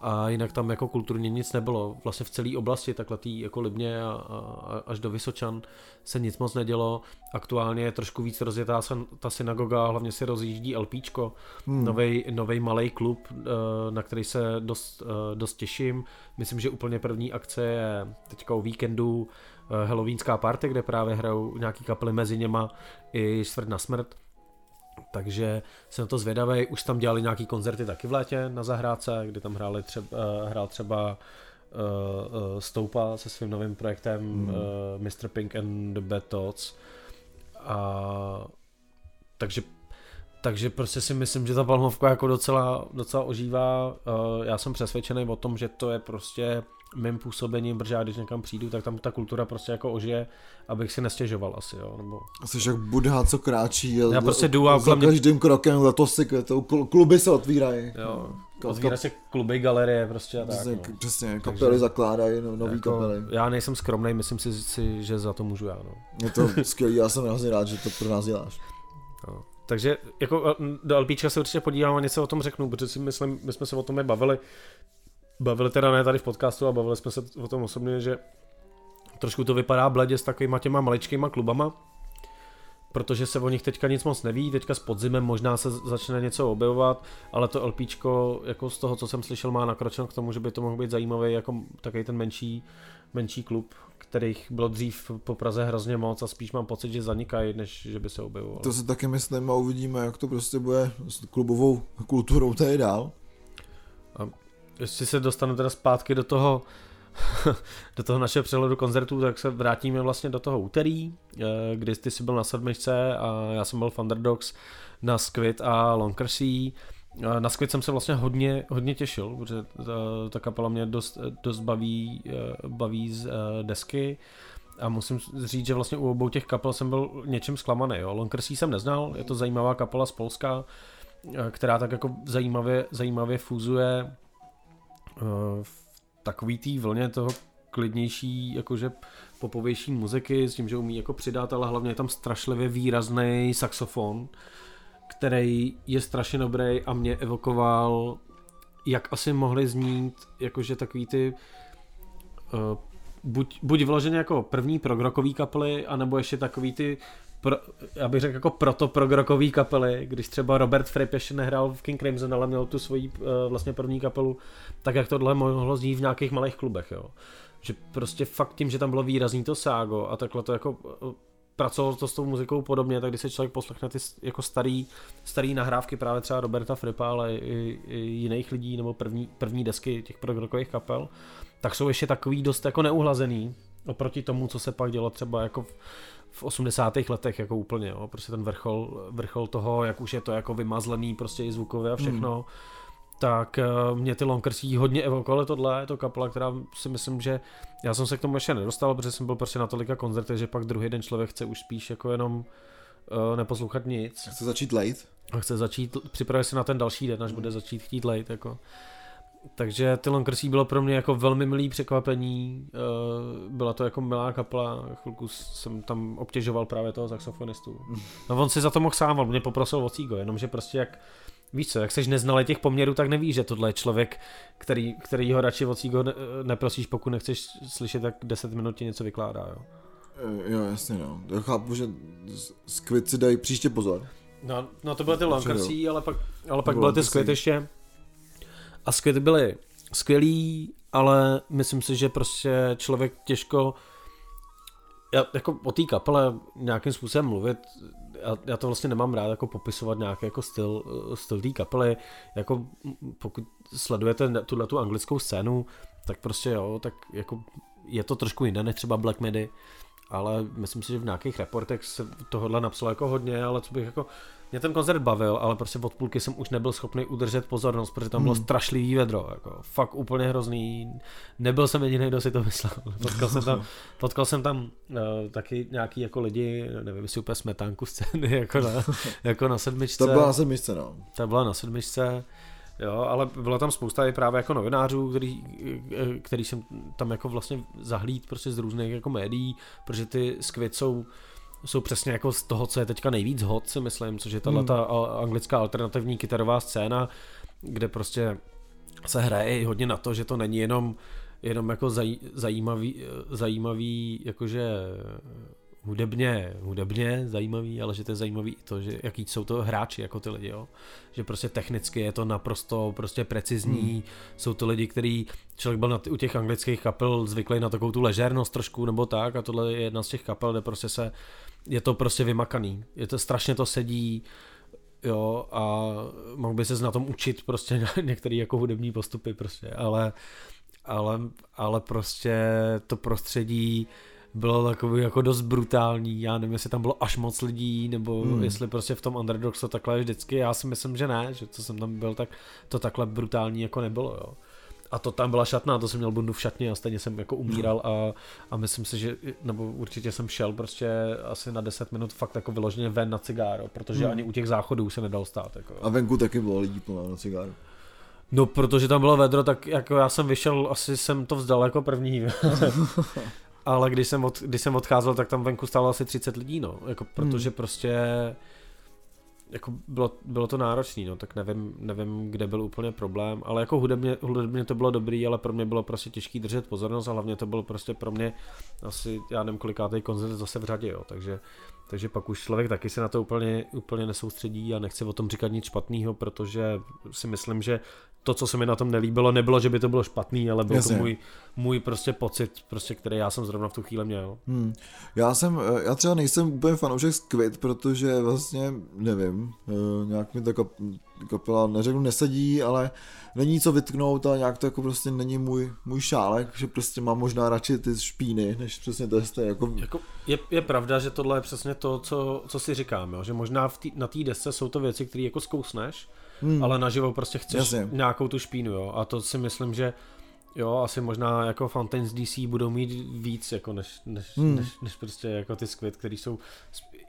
a jinak tam jako kulturně nic nebylo. Vlastně v celé oblasti, takhle tý jako Libně a, a, až do Vysočan se nic moc nedělo. Aktuálně je trošku víc rozjetá ta synagoga, hlavně se rozjíždí LPčko, hmm. novej, malý klub, eh, na který se dost, eh, dost těším. Myslím, že úplně první akce je teďka o víkendu eh, Halloweenská party, kde právě hrajou nějaký kapely mezi něma i Čtvrt na smrt takže jsem na to zvědavý. Už tam dělali nějaký koncerty taky v létě na zahrádce, kdy tam hráli třeba, uh, hrál třeba uh, uh, Stoupa se svým novým projektem mm. uh, Mr. Pink and the Bad Thoughts. A, takže takže prostě si myslím, že ta Palmovka jako docela, docela ožívá. Uh, já jsem přesvědčený o tom, že to je prostě mým působením, protože já když někam přijdu, tak tam ta kultura prostě jako ožije, abych si nestěžoval asi, jo, nebo... Asi jak Budha, co kráčí, já prostě jdu a za mě... každým krokem letos si květou, kluby se otvírají. Jo, otvírají se kluby, galerie prostě a tak. Přesně, no. přesně kapely Takže, zakládají, no, nový jako, kapely. Já nejsem skromný, myslím si, si, že za to můžu já, no. Je to skvělý, já jsem hrozně rád, že to pro nás děláš. No. Takže jako do LPčka se určitě podívám a něco o tom řeknu, protože si myslím, my jsme se o tom bavili, bavili teda ne tady v podcastu a bavili jsme se o tom osobně, že trošku to vypadá bledě s takovýma těma maličkýma klubama, protože se o nich teďka nic moc neví, teďka s podzimem možná se začne něco objevovat, ale to LPčko, jako z toho, co jsem slyšel, má nakročeno k tomu, že by to mohl být zajímavý, jako takový ten menší, menší klub, kterých bylo dřív po Praze hrozně moc a spíš mám pocit, že zanikají, než že by se objevovali. To si taky myslím a uvidíme, jak to prostě bude s klubovou kulturou tady dál. A jestli se dostanu teda zpátky do toho, do toho našeho přehledu koncertů, tak se vrátíme vlastně do toho úterý, eh, kdy ty jsi byl na sedmičce a já jsem byl v Underdogs na Squid a Lonkersea. Eh, na Squid jsem se vlastně hodně, hodně těšil, protože ta, ta kapela mě dost, dost baví, eh, baví z desky a musím říct, že vlastně u obou těch kapel jsem byl něčím zklamaný. Jo. Lonkersea jsem neznal, je to zajímavá kapela z Polska, která tak jako zajímavě, zajímavě fúzuje v takový té vlně toho klidnější, jakože popovější muziky s tím, že umí jako přidat, ale hlavně je tam strašlivě výrazný saxofon, který je strašně dobrý a mě evokoval, jak asi mohly znít jakože takový ty uh, buď, buď vyloženě jako první progrokový kapely, anebo ještě takový ty pro, já bych řekl jako proto progrokový kapely, když třeba Robert Fripp ještě nehrál v King Crimson, ale měl tu svoji uh, vlastně první kapelu, tak jak tohle mohlo znít v nějakých malých klubech, jo. Že prostě fakt tím, že tam bylo výrazný to ságo a takhle to jako uh, pracovalo to s tou muzikou podobně, tak když se člověk poslechne ty jako starý, starý nahrávky právě třeba Roberta Fripa, ale i, i jiných lidí, nebo první, první desky těch progrokových kapel, tak jsou ještě takový dost jako neuhlazený oproti tomu, co se pak dělo třeba jako v, v 80. letech jako úplně, jo, prostě ten vrchol, vrchol toho, jak už je to jako vymazlený prostě i zvukově a všechno, hmm. tak uh, mě ty Lonkersí hodně evokovaly tohle, je to kapela, která si myslím, že já jsem se k tomu ještě nedostal, protože jsem byl prostě na tolika koncertech, že pak druhý den člověk chce už spíš jako jenom uh, neposlouchat nic. Chce začít late? A chce začít, připravit se na ten další den, až hmm. bude začít chtít late, jako. Takže Tylon Krsí bylo pro mě jako velmi milý překvapení, eh, byla to jako milá kapela, chvilku jsem tam obtěžoval právě toho saxofonistu. No on si za to mohl sám, on mě poprosil o cígo, jenomže prostě jak, víš co, jak seš neznalý těch poměrů, tak nevíš, že tohle je člověk, který, který ho radši o cígo ne, neprosíš, pokud nechceš slyšet, tak 10 minut ti něco vykládá, jo. Eh, jo, jasně, no. Já chápu, že skvět si dají příště pozor. No, no to byly ty Lankersí, ale pak, ale pak byly ty skvět ještě a skvět byly skvělý, ale myslím si, že prostě člověk těžko já jako o té kapele nějakým způsobem mluvit, já, já, to vlastně nemám rád jako popisovat nějaký jako styl, styl té kapely, jako pokud sledujete tuhle tu anglickou scénu, tak prostě jo, tak jako je to trošku jiné než třeba Black Midi, ale myslím si, že v nějakých reportech se tohohle napsalo jako hodně, ale co bych jako mě ten koncert bavil, ale prostě od půlky jsem už nebyl schopný udržet pozornost, protože tam bylo hmm. strašlivý vedro, jako fakt úplně hrozný. Nebyl jsem jediný, kdo si to myslel. Potkal jsem tam, potkal jsem tam uh, taky nějaký jako lidi, nevím, jestli úplně smetánku scény, jako na, jako na sedmičce. To byla na sedmičce, no. To byla na sedmičce. Jo, ale byla tam spousta i právě jako novinářů, který, eh, který jsem tam jako vlastně zahlíd prostě z různých jako médií, protože ty skvět jsou jsou přesně jako z toho, co je teďka nejvíc hot, si myslím, což je tahle hmm. ta anglická alternativní kytarová scéna, kde prostě se hraje hodně na to, že to není jenom, jenom jako zaj, zajímavý, zajímavý jakože hudebně, hudebně zajímavý, ale že to je zajímavý i to, že jaký jsou to hráči jako ty lidi, jo. Že prostě technicky je to naprosto prostě precizní, hmm. jsou to lidi, který člověk byl na t- u těch anglických kapel zvyklý na takovou tu ležernost trošku nebo tak a tohle je jedna z těch kapel, kde prostě se je to prostě vymakaný. Je to strašně to sedí, jo, a mohl by se na tom učit prostě některé jako hudební postupy prostě, ale, ale, ale prostě to prostředí bylo takový jako dost brutální, já nevím, jestli tam bylo až moc lidí, nebo hmm. jestli prostě v tom Underdogs to takhle je vždycky, já si myslím, že ne, že co jsem tam byl, tak to takhle brutální jako nebylo, jo a to tam byla šatná, to jsem měl bundu v šatně a stejně jsem jako umíral a, a myslím si, že, nebo určitě jsem šel prostě asi na 10 minut fakt jako vyloženě ven na cigáro, protože hmm. ani u těch záchodů se nedal stát. Jako. A venku taky bylo lidí plno na cigáro. No, protože tam bylo vedro, tak jako já jsem vyšel, asi jsem to vzdal jako první. Ale když jsem, od, když jsem odcházel, tak tam venku stálo asi 30 lidí, no. Jako, protože hmm. prostě jako bylo, bylo to náročný, no, tak nevím, nevím, kde byl úplně problém, ale jako hudebně, hudebně to bylo dobrý, ale pro mě bylo prostě těžký držet pozornost a hlavně to bylo prostě pro mě asi, já nevím kolikátý koncert zase v řadě, jo, takže takže pak už člověk taky se na to úplně, úplně nesoustředí a nechce o tom říkat nic špatného, protože si myslím, že to, co se mi na tom nelíbilo, nebylo, že by to bylo špatný, ale byl Jasně. to můj, můj prostě pocit, prostě, který já jsem zrovna v tu chvíli měl. Hmm. Já jsem, já třeba nejsem úplně fanoušek Squid, protože vlastně, nevím, eh, nějak mi ta kapela, neřeknu nesedí, ale není co vytknout a nějak to jako prostě není můj, můj šálek, že prostě mám možná radši ty špíny, než přesně to je jako... jako je, je, pravda, že tohle je přesně to, co, co si říkám, jo? že možná v tý, na té desce jsou to věci, které jako zkousneš, hmm. ale naživo prostě chceš Jasně. nějakou tu špínu, jo, a to si myslím, že Jo, asi možná jako Fountains DC budou mít víc, jako než, než, hmm. než, než prostě jako ty Squid, který jsou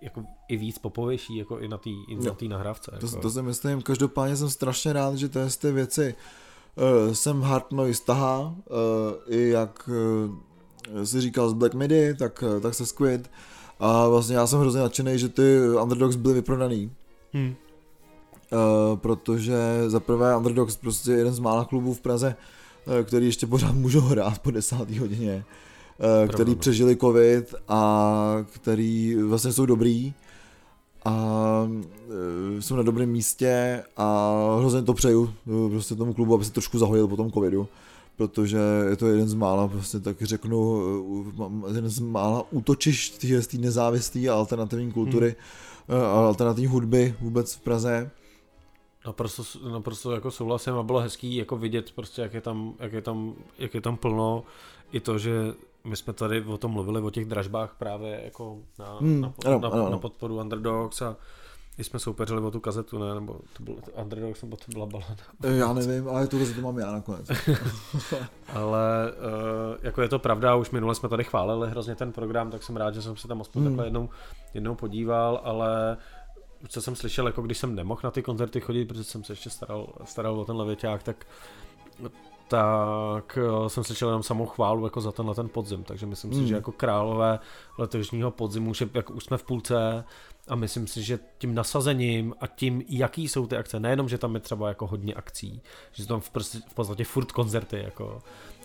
jako i víc popovější, jako i na té na tý nahrávce. Jako. To, to si myslím, každopádně jsem strašně rád, že to je ty věci uh, jsem hard noise tahá, uh, i jak uh, si říkal z Black Midi, tak, uh, tak se Squid a vlastně já jsem hrozně nadšený, že ty Underdogs byly vyprodaný. Hmm. Uh, protože za prvé Underdogs prostě jeden z mála klubů v Praze, uh, který ještě pořád můžou hrát po desáté hodině. Eh, který no. přežili covid a který vlastně jsou dobrý a eh, jsou na dobrém místě a hrozně to přeju eh, prostě tomu klubu, aby se trošku zahodil po tom covidu protože je to jeden z mála, prostě tak řeknu, jeden z mála útočišť té nezávislé a alternativní kultury hmm. a alternativní hudby vůbec v Praze. Naprosto, naprosto jako souhlasím a bylo hezký jako vidět prostě, jak je tam, jak je tam, jak je tam plno, i to, že my jsme tady o tom mluvili, o těch dražbách právě jako na, hmm, na, ano, na, ano. na podporu Underdogs a my jsme soupeřili o tu kazetu, ne? Nebo to byl Underdogs, nebo to byla balada? Eh, já nevím, ale tu kazetu mám já nakonec. ale uh, jako je to pravda, už minule jsme tady chválili hrozně ten program, tak jsem rád, že jsem se tam aspoň hmm. takhle jednou, jednou podíval, ale co jsem slyšel, jako když jsem nemohl na ty koncerty chodit, protože jsem se ještě staral, staral o ten levěťák, tak tak eh, jsem slyšel jenom samou chválu jako za tenhle ten podzim, takže myslím hmm. si, že jako králové letošního podzimu, že jak už jsme v půlce a myslím si, že tím nasazením a tím, jaký jsou ty akce, nejenom, že tam je třeba jako hodně akcí, že jsou tam v, prostě, v podstatě furt koncerty, jako,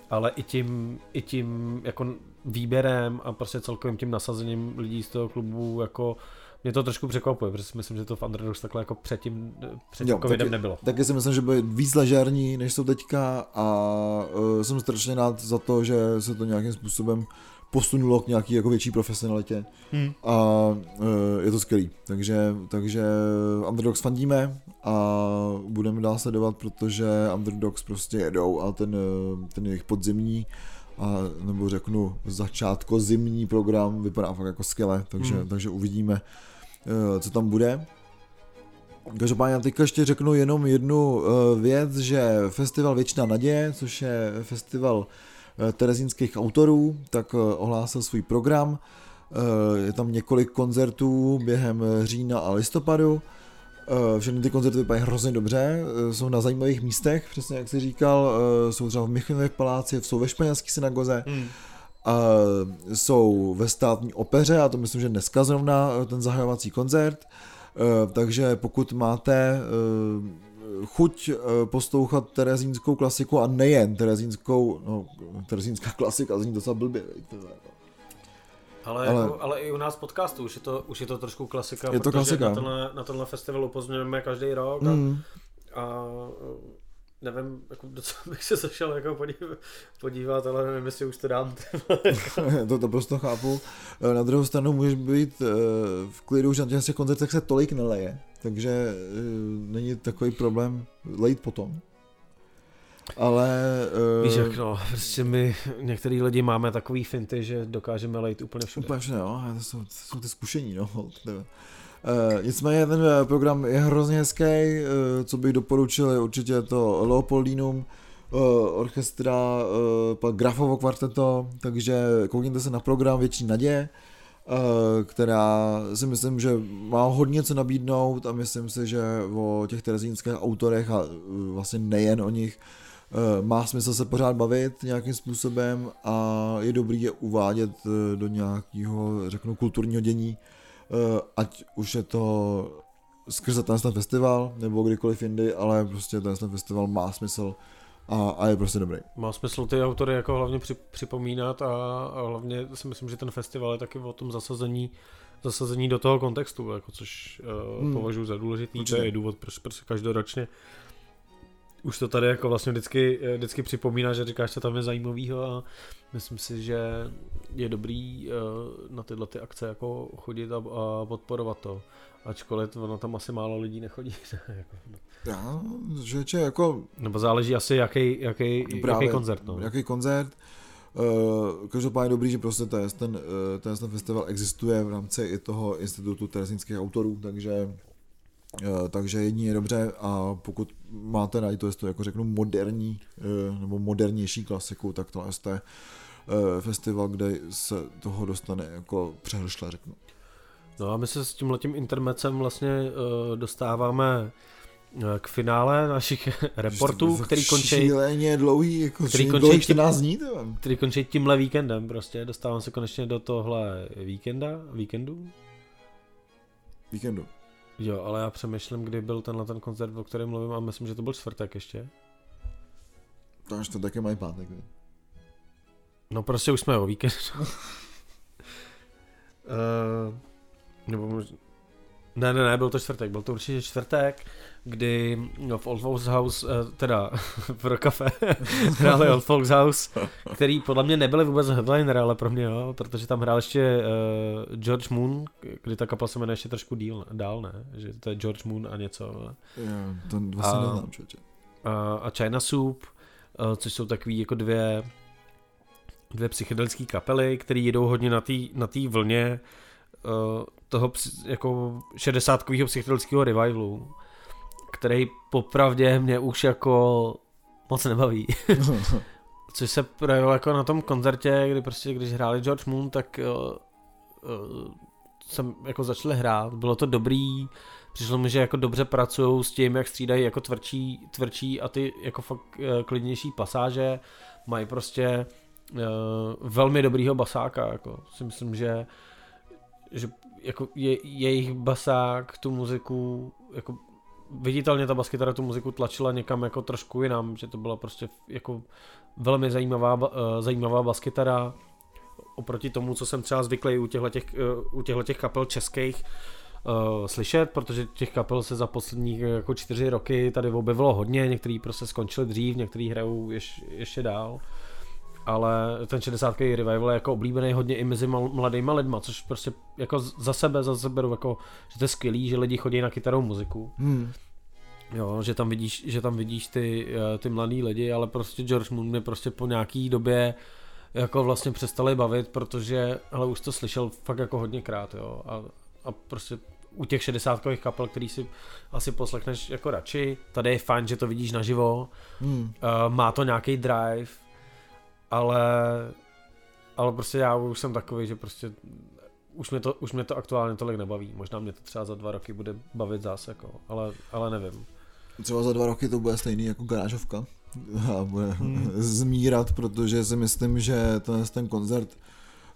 ale i tím, i tím jako výběrem a prostě celkovým tím nasazením lidí z toho klubu jako mě to trošku překvapuje, protože si myslím, že to v Underdogs takhle jako předtím, před jo, covidem taky, nebylo. Taky si myslím, že byly víc ležární, než jsou teďka a uh, jsem strašně rád za to, že se to nějakým způsobem posunulo k nějaký jako větší profesionalitě hmm. a uh, je to skvělý. Takže, takže Underdogs fandíme a budeme dál sledovat, protože Underdogs prostě jedou a ten, ten jejich podzimní a nebo řeknu začátko zimní program vypadá fakt jako skvěle, takže, hmm. takže uvidíme, Eh, co tam bude. Každopádně teďka ještě řeknu jenom jednu eh, věc, že festival Věčná naděje, což je festival eh, terezínských autorů, tak ohlásil svůj program. Je tam několik koncertů během října a listopadu. Všechny ty koncerty vypadají hrozně dobře, jsou na zajímavých místech, přesně jak jsi říkal, jsou třeba v Michlinově paláci, jsou ve španělské synagoze. Hmm Uh, jsou ve státní opeře a to myslím, že dneska zrovna eh, ten zahajovací koncert, uh, takže pokud máte uh, chuť poslouchat terezínskou klasiku a nejen terezínskou, no terezínská klasika zní docela blbě, ale, ale, jako, ale i u nás podcastu už je to, už je to trošku klasika, je to klasika. Na, tenhle, na tenhle festival upozorňujeme každý rok mm. a, a nevím, jako docela bych se zašel jako podívat, podívat, ale nevím, jestli už to dám. to, to prostě chápu. Eh, na druhou stranu můžeš být eh, v klidu, že na těch koncertech se tolik neleje, takže eh, není takový problém lejt potom. Ale... Uh... Víš jak no, prostě my některý lidi máme takový finty, že dokážeme lejt úplně všude. Úplně všude, jo, to jsou, to jsou ty zkušení, no. Uh, nicméně ten uh, program je hrozně hezký, uh, co bych doporučil je určitě to Leopoldinum, orchestra, pak Grafovo kvarteto, takže koukněte se na program Větší naděje, která si myslím, že má hodně co nabídnout a myslím si, že o těch terezínských autorech a vlastně nejen o nich má smysl se pořád bavit nějakým způsobem a je dobrý je uvádět do nějakého, řeknu, kulturního dění, Eh, ať už je to skrze ten, festival, nebo kdykoliv jindy, ale prostě ten, festival má smysl a, a je prostě dobrý. Má smysl ty autory jako hlavně při, připomínat a, a hlavně si myslím, že ten festival je taky o tom zasazení zasazení do toho kontextu, jako což uh, hmm. považuji za důležitý, Určitě. to je důvod, proč, proč každoročně už to tady jako vlastně vždycky, vždycky připomíná, že říkáš, co tam je zajímavého a myslím si, že je dobrý uh, na tyhle ty akce jako chodit a, a podporovat to. Ačkoliv ono tam asi málo lidí nechodí. jako. Já, že, že jako... Nebo záleží asi, jaký, jaký, Právě, jaký koncert. No. Jaký koncert. Uh, každopádně dobrý, že prostě ten, ten, ten, ten festival existuje v rámci i toho institutu terezínských autorů, takže takže jedině je dobře a pokud máte na to, to jako řeknu moderní uh, nebo modernější klasiku, tak to je festival, kde se toho dostane jako přehršle, řeknu. No a my se s tímhletím intermecem vlastně dostáváme eh, k finále našich reportů, který končí... Šíleně dlouhý, jako který končí 14 dní, Který končí tímhle víkendem prostě, dostávám se konečně do tohle víkenda, víkendu? Víkendu. Jo, ale já přemýšlím, kdy byl tenhle ten koncert, o kterém mluvím a myslím, že to byl čtvrtek ještě. To až to taky mají pátek, ne? No prostě už jsme o víkendu. uh, Nebo možná... Ne, ne, ne, byl to čtvrtek, byl to určitě čtvrtek, kdy no, v Old Folks House, eh, teda pro kafe, hráli Old Folks House, který podle mě nebyly vůbec headliner, ale pro mě jo, protože tam hrál ještě uh, George Moon, kdy ta kapela se jmenuje ještě trošku díl, dál, ne? Že to je George Moon a něco. Jo, to vlastně a, neznám, člověče. A, a China Soup, uh, což jsou takový jako dvě dvě psychedelické kapely, které jedou hodně na té na tý vlně uh, toho jako 60 psychedelického revivalu, který popravdě mě už jako moc nebaví. Což se projevilo jako na tom koncertě, kdy prostě, když hráli George Moon, tak uh, uh, jsem jako začali hrát, bylo to dobrý, přišlo mi, že jako dobře pracují s tím, jak střídají jako tvrdší, tvrdší a ty jako fakt uh, klidnější pasáže, mají prostě uh, velmi dobrýho basáka, jako si myslím, že že jako je, jejich basák tu muziku, jako viditelně ta baskytara tu muziku tlačila někam jako trošku jinam, že to byla prostě jako velmi zajímavá, uh, zajímavá baskytara. Oproti tomu, co jsem třeba zvyklý u těchto, těch, uh, u těchto těch kapel českých uh, slyšet, protože těch kapel se za posledních jako čtyři roky tady objevilo hodně, některý prostě skončili dřív, některý hrajou ješ, ještě dál ale ten 60 revival je jako oblíbený hodně i mezi mladýma lidma, což prostě jako za sebe, za sebe jako, že to je skvělý, že lidi chodí na kytarou muziku. Hmm. Jo, že tam vidíš, že tam vidíš ty, eh, ty mladý lidi, ale prostě George Moon mi prostě po nějaký době jako vlastně přestali bavit, protože, ale už to slyšel fakt jako hodněkrát, jo, a, a prostě u těch 60 kapel, který si asi poslechneš jako radši, tady je fajn, že to vidíš naživo, hmm. uh, má to nějaký drive, ale, ale prostě já už jsem takový, že prostě už mě, to, už mě to aktuálně tolik nebaví. Možná mě to třeba za dva roky bude bavit zase, jako, ale, ale nevím. Třeba za dva roky to bude stejný jako garážovka a bude hmm. zmírat, protože si myslím, že ten, ten koncert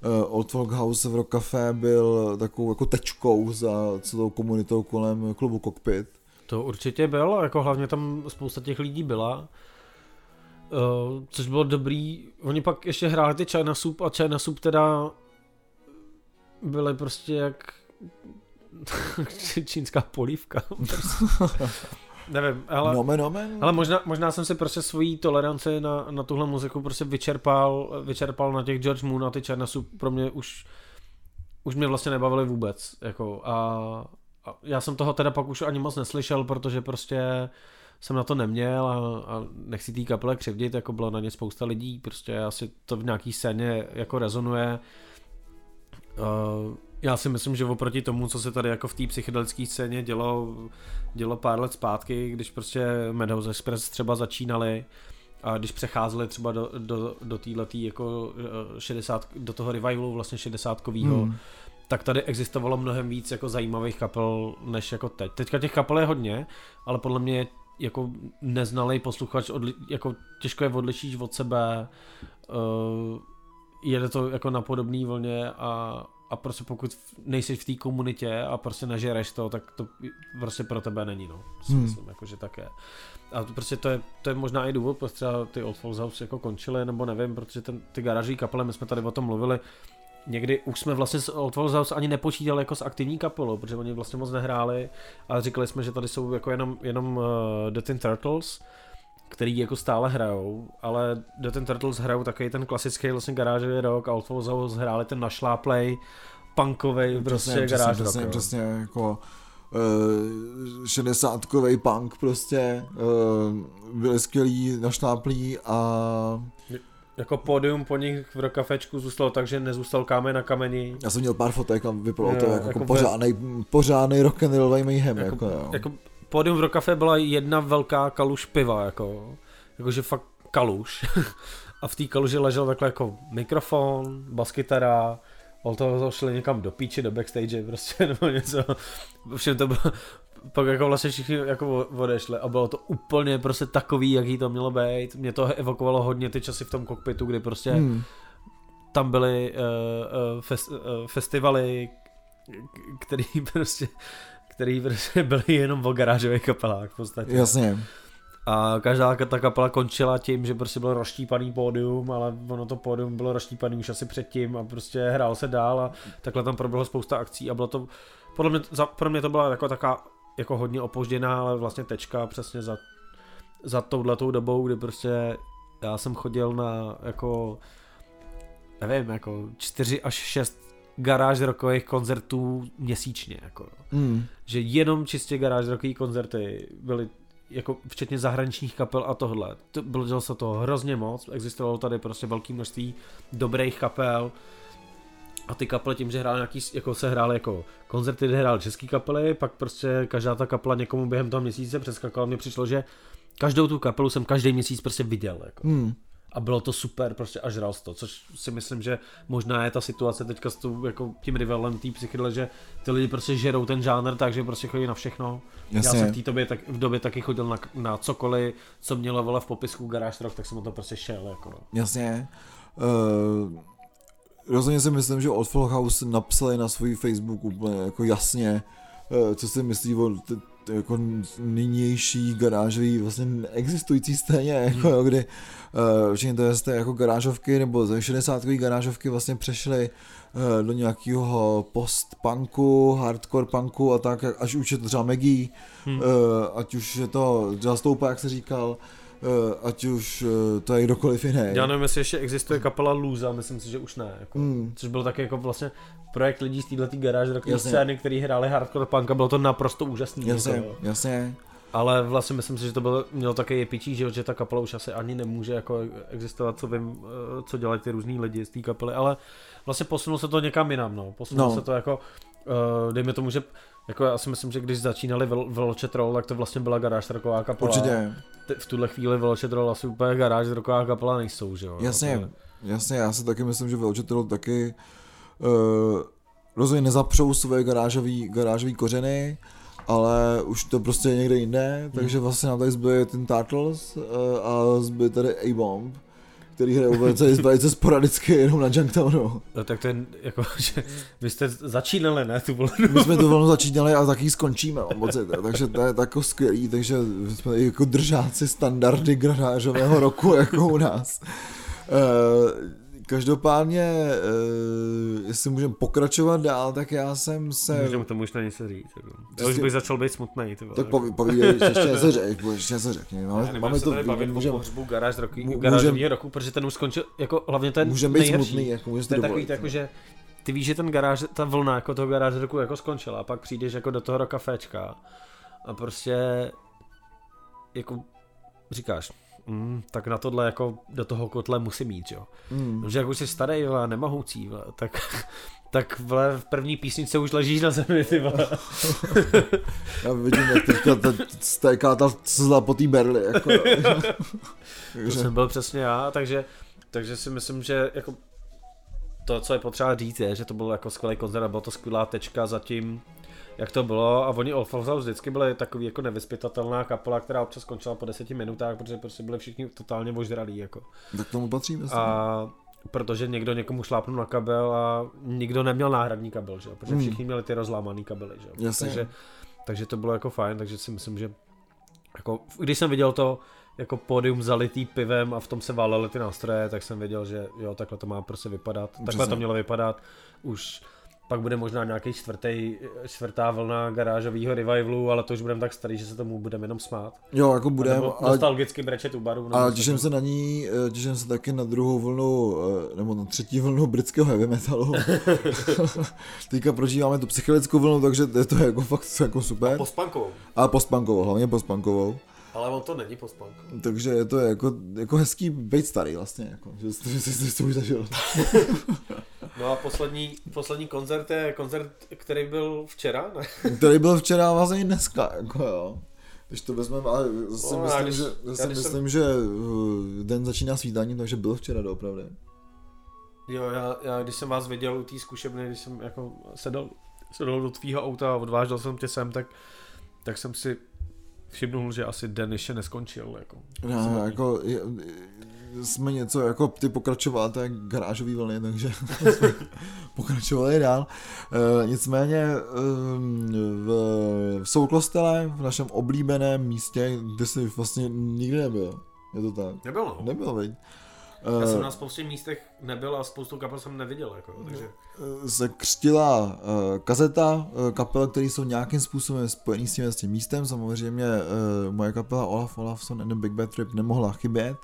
uh, Old Folk House v Rock Café byl takovou jako tečkou za celou komunitou kolem klubu Cockpit. To určitě byl, jako hlavně tam spousta těch lidí byla. Uh, což bylo dobrý. Oni pak ještě hráli ty China Soup a China Soup teda byly prostě jak čínská polívka. Nevím, ale, nomen, nomen. ale možná, možná jsem si prostě svoji toleranci na, na tuhle muziku prostě vyčerpal, vyčerpal na těch George Moon a ty China Soup pro mě už už mě vlastně nebavili vůbec, jako a, a já jsem toho teda pak už ani moc neslyšel, protože prostě uh, jsem na to neměl a, a nechci té kapele křivdit, jako bylo na ně spousta lidí, prostě asi to v nějaký scéně jako rezonuje. Uh, já si myslím, že oproti tomu, co se tady jako v té psychedelické scéně dělo, dělo pár let zpátky, když prostě Madhouse Express třeba začínali, a když přecházeli třeba do, do, do této jako 60, do toho revivalu vlastně 60 hmm. tak tady existovalo mnohem víc jako zajímavých kapel než jako teď. Teďka těch kapel je hodně, ale podle mě jako neznalý posluchač, odli, jako těžko je odlišíš od sebe, uh, jede to jako na podobné vlně a, a prostě pokud nejsi v té komunitě a prostě nežereš to, tak to prostě pro tebe není, no. Si Hmm. myslím, jako, že tak je. A to prostě to je, to je možná i důvod, proč třeba ty Old Folks House jako končily, nebo nevím, protože ten, ty garážové kapely, my jsme tady o tom mluvili, někdy už jsme vlastně s Old Folks House ani nepočítali jako s aktivní kapelou, protože oni vlastně moc nehráli a říkali jsme, že tady jsou jako jenom, jenom uh, The Tin Turtles, který jako stále hrajou, ale The Tin Turtles hrajou takový ten klasický vlastně garážový rock a Old Folks House hráli ten našláplej, punkovej prostě přesně, garáž přesně, rock. přesně, přesně jako uh, punk prostě, uh, byli skvělí, našláplí a Jako pódium po nich v rokafečku zůstalo tak, že nezůstal kámen na kameni. já jsem měl pár fotek a vypadalo Jo, to jako, jako jako ve- pořádnej, pořádnej rock'n'rollový mayhem, Jako, jako, jo. jako pódium v rokafe byla jedna velká kaluž piva, jako, jakože fakt kaluž. a v té kaluži ležel takhle jako mikrofon, baskytara, od toho šli někam do píči, do backstage, prostě, nebo něco. Všem to bylo, pak jako vlastně všichni jako odešli a bylo to úplně prostě takový, jaký to mělo být. Mě to evokovalo hodně ty časy v tom kokpitu, kdy prostě Hmm. tam byly uh, uh, fest, uh, festivaly, který prostě který prostě byly jenom o garážových kapelách v podstatě. Jasně, A každá ka- ta kapela končila tím, že prostě bylo rozštípaný pódium, ale ono to pódium bylo rozštípaný už asi předtím a prostě hrál se dál a takhle tam proběhlo spousta akcí a bylo to, podle mě, za, pro mě to byla jako taká jako hodně opožděná, ale vlastně tečka přesně za, za touhletou dobou, kdy prostě já jsem chodil na jako nevím, jako 4 až 6 garáž rokových koncertů měsíčně, jako hmm. že jenom čistě garáž rokový koncerty byly jako včetně zahraničních kapel a tohle. To, bylo se to hrozně moc, existovalo tady prostě velké množství dobrých kapel a ty kapely tím, že hráli nějaký, jako se hrály jako koncerty, kde hrály český kapely, pak prostě každá ta kapela někomu během toho měsíce přeskakala, mně přišlo, že každou tu kapelu jsem každý měsíc prostě viděl, jako. Hmm. A bylo to super, prostě až raz to, což si myslím, že možná je ta situace teďka s tou, jako tím rivalem té psychedle, že ty lidi prostě žerou ten žánr, takže prostě chodí na všechno. Jasně. Já jsem v té době, tak, v době taky chodil na, na cokoliv, co mělo vole v popisku Garage Rock, tak jsem o to prostě šel, jako no. Jasně. Uh, rozhodně si myslím, že od House napsali na svůj Facebook úplně jako jasně, uh, co si myslí o t- jako nynější garážový vlastně neexistující scéně, jako jo, kdy uh, všechny to z té jako garážovky nebo ze 60 garážovky vlastně přešly uh, do nějakého post-punku, hardcore punku a tak, až už je to třeba Maggie, Hmm. uh, ať už je to Zastoupa, jak se říkal, uh, ať už uh, to je kdokoliv jiný. Já nevím, jestli ještě existuje kapela Luza, myslím si, že už ne. Jako. Hmm. Což byl taky jako vlastně projekt lidí z této garáž rockové Jasně. scény, který hráli hardcore punk a bylo to naprosto úžasný. Jasně, Jako, jasně. Ale vlastně myslím si, že to bylo, mělo také pičí život, že ta kapela už asi ani nemůže jako existovat, co vím, eh, co dělají ty různý lidi z té kapely, ale vlastně posunulo se to někam jinam, no. Posunulo No. se to jako, uh, dejme tomu, že jako já si myslím, že když začínali Vel- Velochet Roll, tak to vlastně byla garáž kapela. Určitě, V tuhle chvíli Velochet Roll asi úplně garáž roková kapela nejsou, že jo. jasně, Ale- jasně, já si taky myslím, že Velčetel taky uh, rozhodně nezapřou svoje garážový, garážový kořeny, ale už to prostě je někde jinde, takže vlastně nám tady zbyly ten Turtles uh, a zbyly tady A-Bomb, který hrajou velice, velice sporadicky jenom na Junktownu. No, tak to je jako, že vy jste začínali, ne, tu vlnu. My jsme to velmi začínali a taky skončíme, mám pocit, takže to je tako skvělý, takže jsme jako držáci standardy garážového roku, jako u nás. Uh, každopádně, uh, jestli můžeme pokračovat dál, tak já jsem se... Můžeme tomu už není se říct. Jako. Já už jsi- bych začal být smutný. Ty vole. Tak poví- povídej, ještě něco řek, ještě něco řekni. Máme, nevím, máme to, tady bavit o můžeme pohřbu garáž roku, Můžem- roku, protože ten už skončil, jako hlavně ten můžem být nejhorší. smutný, jako můžeš To takový, dovolit. to jako, že ty víš, že ten garáž, ta vlna jako toho garáže roku jako skončila a pak přijdeš jako do toho kaféčka a prostě jako říkáš, mm, tak na tohle jako do toho kotle musím mít, jo. Mm. Protože jak už jsi starý, vole, nemohoucí, vole, tak, tak vole, v první písničce už ležíš na zemi, ty vole. Já vidím, jak teďka ta, stéká ta slza po té berli, jako. To jsem byl přesně já, takže, takže si myslím, že jako to, co je potřeba říct, je, že to byl jako skvělý koncert a byla to skvělá tečka za tím, jak to bylo a oni House vždycky byli takový jako nevyspytatelná kapela, která občas skončila po deseti minutách, protože prostě byli všichni totálně ožralí jako. tak tomu patří, myslím. A protože někdo někomu šlápnul na kabel a nikdo neměl náhradní kabel, že? protože všichni měli ty rozlámaný kabely. Že? Jasně. Takže, takže to bylo jako fajn, takže si myslím, že jako, když jsem viděl to jako pódium zalitý pivem a v tom se válely ty nástroje, tak jsem věděl, že jo, takhle to má prostě vypadat. Takhle Přesně. to mělo vypadat. Už pak bude možná nějaký čtvrtý, čtvrtá vlna garážového revivalu, ale to už budeme tak starý, že se tomu budeme jenom smát. Jo, jako budeme, ale, nostalgicky brečet u baru. ale něco těším se na ní, eh, těším se taky na druhou vlnu, eh, nebo na třetí vlnu britského heavy metalu. Teďka prožíváme tu psychedelickou vlnu, takže to je to jako fakt jako super. Postpunkovou. A postpunkovou, hlavně postpunkovou. Ale on to není postpunk. Takže je to jako, jako hezký být starý vlastně, jako, že jsi že jsi to už zažil. No a poslední, poslední koncert je koncert, který byl včera, ne? Který byl včera vlastně i dneska, jako jo. Když to vezmeme, ale zase No, myslím, když- že, zase když jsem- myslím, že uh, den začíná svítáním, takže byl včera doopravdy. Jo, já, já když jsem vás viděl u té zkušebny, když jsem jako sedl, sedl do tvýho auta a odvážel jsem tě sem, tak, tak jsem si všimnul, že asi den ještě neskončil. Jako. No, jako, je, jsme něco jako ty pokračovatele garážový vlny, takže jsme pokračovali dál. E, nicméně e, v, v Souklostele, v našem oblíbeném místě, kde jsi vlastně nikdy nebyl, je to tak? Nebyl, no. Nebyl, veď? Já jsem E, na spoustě místech nebyl a spoustu kapel jsem neviděl, jako, takže se křtila uh, kazeta kapel, které jsou nějakým způsobem spojený s tím, s tím místem. Samozřejmě moje kapela Olaf Olafson and the Big Bad Trip nemohla chybět.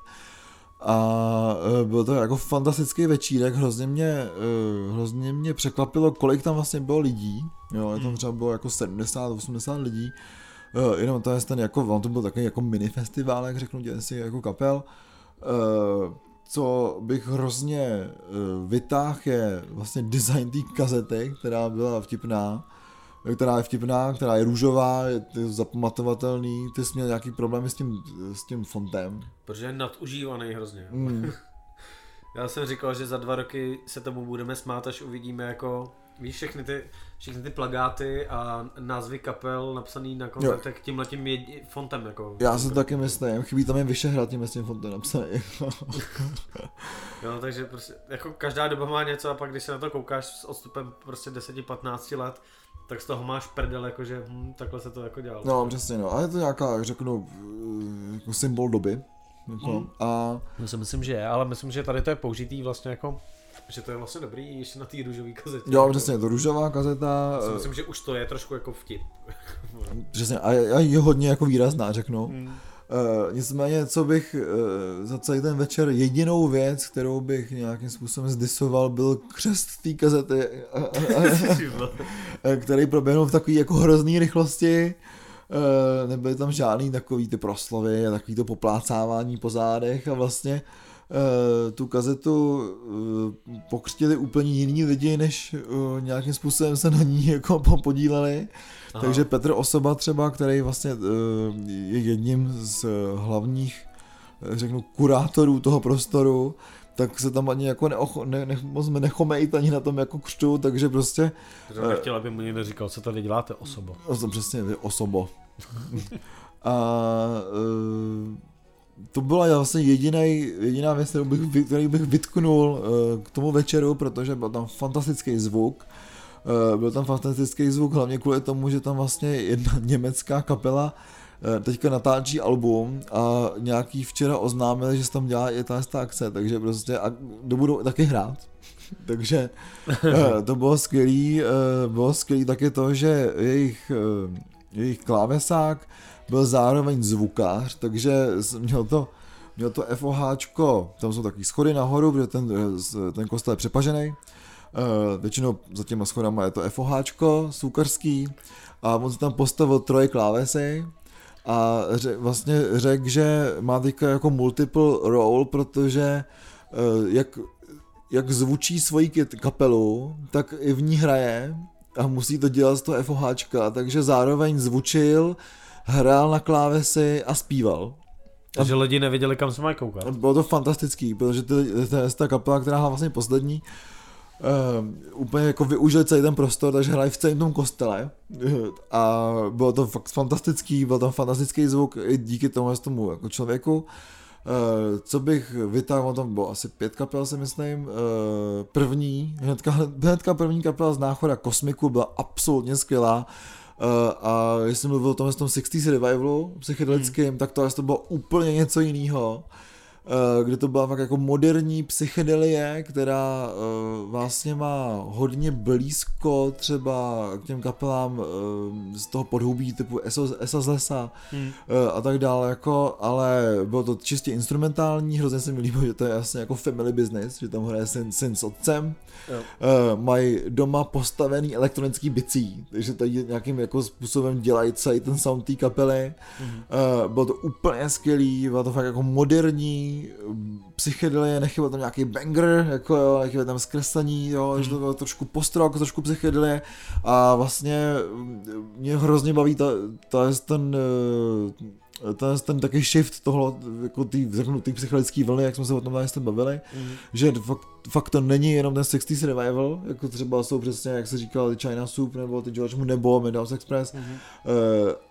A byl to jako fantastický večírek, hrozně mě, hrozně mě překvapilo, kolik tam vlastně bylo lidí. Jo, tam Hmm. třeba bylo jako 70-80 lidí. Jenom to je ten jako, on to byl takový jako mini festival, jak řeknu, dělám si jako kapel. Co bych hrozně uh, vytáhl je vlastně design té kazety, která byla vtipná, která je vtipná, která je růžová, je to zapamatovatelný, ty jsi měl nějaký problémy s tím, s tím fontem. protože je nadužívaný hrozně. Mm. Já jsem říkal, že za dva roky se tomu budeme smát, až uvidíme jako Víš, všechny ty, všechny ty plagáty a názvy kapel napsaný na koncertech tímhle tím jedi, fontem. Jako, Já si taky myslím, chybí tam je Vyšehrad tím s tím fontem napsaný. Jo, takže prostě, jako každá doba má něco a pak když se na to koukáš s odstupem prostě 10-15 let, tak z toho máš prdel, jakože hm, takhle se to jako dělalo. no, přesně, no. A je to nějaká, jak řeknu, jako symbol doby. Jako, Mm. A Já si myslím, že je, ale myslím, že tady to je použitý vlastně jako, že to je vlastně dobrý ještě na té růžové kazetě. jo, přesně, je to růžová kazeta. Já si eh, myslím, že už to je trošku jako vtip. Přesně, a je, a je hodně jako výrazná, řeknu. Hmm. Uh, nicméně, co bych uh, za celý ten večer, jedinou věc, kterou bych nějakým způsobem zdisoval, byl křest té kazety, který proběhnul v takové jako hrozný rychlosti. Uh, nebyly tam žádný takový ty proslovy a takový to poplácávání po zádech a vlastně uh, tu kazetu uh, pokřtili úplně jiní lidi, než uh, nějakým způsobem se na ní jako podíleli. Aha. Takže Petr Osoba třeba, který vlastně eh, je jedním z hlavních, eh, řeknu, kurátorů toho prostoru, tak se tam ani jako neocho, ne, ne, moc ani na tom jako křtu, takže prostě, Že nechtěl, aby mu někdo říkal, co tady děláte osobo. to přesně vy, osobo. A eh, to byla vlastně jedinej, jediná věc, kterou bych, který bych vytknul eh, k tomu večeru, protože byl tam fantastický zvuk, Eh, byl tam fantastický zvuk, hlavně kvůli tomu, že tam vlastně jedna německá kapela eh, teďka natáčí album a nějaký včera oznámili, že se tam dělá i ta akce, takže prostě a budou taky hrát. takže to bylo skvělý, bylo skvělý taky to, že jejich, jejich klávesák byl zároveň zvukář, takže měl to Měl to FOHčko, tam jsou taky schody nahoru, protože ten, eh, ten kostel je přepažený. Uh, většinou za těma schodama je to FOHčko, sukarský a on si tam postavil troje klávesy a ře, vlastně řekl, že má teďka jako multiple role, protože uh, jak, jak zvučí svoji kapelu, tak i v ní hraje a musí to dělat z toho FOHčka, takže zároveň zvučil, hrál na klávesy a zpíval. Takže lidi nevěděli, kam se mají koukat. Bylo to fantastický, protože ty, to je ta kapela, která hrála vlastně poslední, uh, úplně jako využili celý ten prostor, takže hrají v celém tom kostele a bylo to fakt fantastický, byl tam fantastický zvuk i díky tomu, tomu jako člověku. Uh, co bych vytáhl, tam bylo asi pět kapel, si myslím. Uh, první, hnedka, hnedka první kapela z náchoda Kosmiku byla absolutně skvělá. Uh, a jestli mluvil o tom, tom 60s revivalu psychedelickým, hmm. tak to, to bylo úplně něco jiného. Eh, kde to byla fakt jako moderní psychedelie, která uh, vlastně má hodně blízko třeba k těm kapelám uh, z toho podhoubí typu Esa z lesa hmm. a tak dále, jako, ale bylo to čistě instrumentální, hrozně se mi líbilo, že to je jasně jako family business, že tam hraje syn, syn s otcem, uh, mají doma postavený elektronický bicí, takže tady nějakým jako způsobem dělají celý ten sound té kapely, hmm. bylo to úplně skvělý, bylo to fakt jako moderní, psychedelie, nechyběl tam nějaký banger, jako jo, nechyběl tam zkreslení, jo, hmm. že to bylo trošku postrok, trošku psychedelie a vlastně mě hrozně baví ta, ta ten eh, ten, ten taky shift toho, jako ty, řeknu, ty psychologické vlny, jak jsme se o tom jste bavili, mm. že fakt, fakt, to není jenom ten 60s revival, jako třeba jsou přesně, jak se říkal, ty China Soup, nebo ty George Moon, nebo Meadows Express, mm. uh,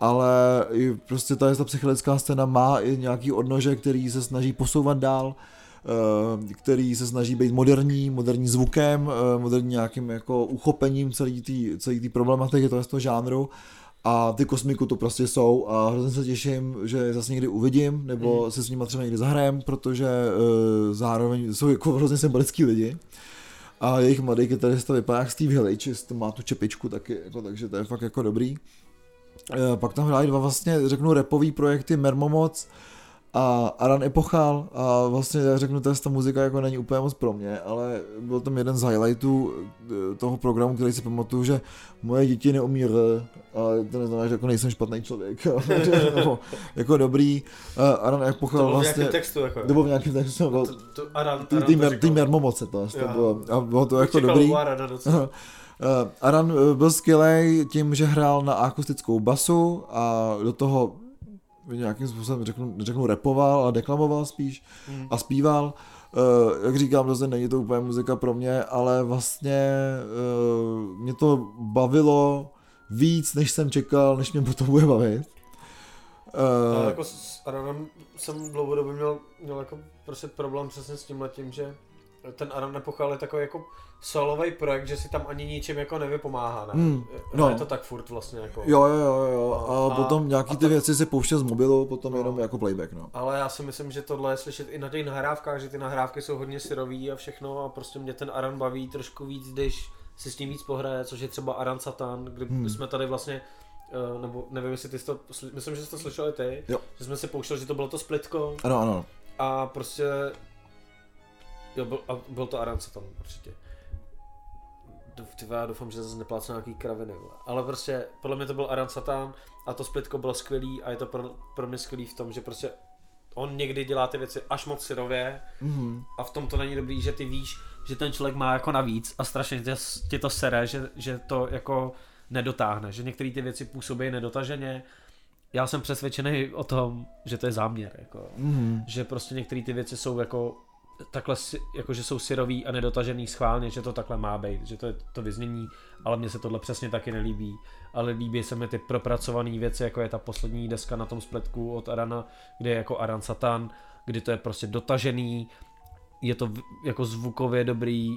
ale i prostě ta, ta psychedelická scéna má i nějaký odnože, který se snaží posouvat dál, uh, který se snaží být moderní, moderní zvukem, uh, moderní nějakým jako uchopením celý té celý problematiky toho, toho žánru a ty kosmiku to prostě jsou a hrozně se těším, že je zase někdy uvidím, nebo mm. se s nimi třeba někdy zahrajem, protože uh, zároveň jsou jako hrozně symbolický lidi. A jejich mladý kytarista vypadá jak Steve Hillich, to má tu čepičku taky, jako, takže to je fakt jako dobrý. Uh, pak tam hráli dva vlastně, řeknu, repový projekty Mermomoc, a Aran Epochal a vlastně já řeknu, že ta muzika jako není úplně moc pro mě, ale byl tam jeden z highlightů eh, toho programu, který si pamatuju, že moje děti neumí R, a to neznamená, že jako nejsem špatný člověk, nebo jako dobrý. Aran Epochal to bylo vlastně... v textu, jako. To bylo v nějakém textu, bylo, to, to, Aran, to, to bylo, a bylo to jako dobrý. Aran eh, byl skvělý tím, že hrál na akustickou basu a do toho nějakým způsobem řeknu, řeknu repoval a deklamoval spíš mm. a zpíval. Uh, jak říkám, zase není to úplně muzika pro mě, ale vlastně uh, mě to bavilo víc, než jsem čekal, než mě to bude bavit. Uh, ale jako s Aranem jsem dlouhodobě měl, měl jako prostě problém přesně s tím letím, že ten Aran Nepochal je takový jako solový projekt, že si tam ani ničím jako nevypomáhá, ne? Hmm, no. Je to tak furt vlastně jako. Jo, jo, jo, jo. A, a potom nějaký a ty to... věci si pouště z mobilu, potom no. jenom jako playback, no. Ale já si myslím, že tohle je slyšet i na těch nahrávkách, že ty nahrávky jsou hodně syrový a všechno a prostě mě ten Aran baví trošku víc, když si s tím víc pohraje, což je třeba Aran Satan, kdy hmm. jsme tady vlastně Uh, nebo nevím, jestli ty jsi to, myslím, že jsi to slyšeli ty, jo. že jsme si pouštěli, že to bylo to splitko. Ano, ano. A prostě Jo, byl, a byl to Arance tam určitě. Ty já doufám, že zase neplácel nějaký kraviny, ale prostě podle mě to byl Aran Satan a to splitko bylo skvělý a je to pro, pro mě skvělý v tom, že prostě on někdy dělá ty věci až moc syrově mm-hmm. a v tom to není dobrý, že ty víš, že ten člověk má jako navíc a strašně tě, tě to sere, že, že to jako nedotáhne, že některé ty věci působí nedotaženě. Já jsem přesvědčený o tom, že to je záměr, jako, mm-hmm. že prostě některé ty věci jsou jako takhle, jako že jsou syrový a nedotažený schválně, že to takhle má být, že to je to vyznění, ale mně se tohle přesně taky nelíbí. Ale líbí se mi ty propracované věci, jako je ta poslední deska na tom spletku od Arana, kde je jako Aran Satan, kdy to je prostě dotažený, je to jako zvukově dobrý,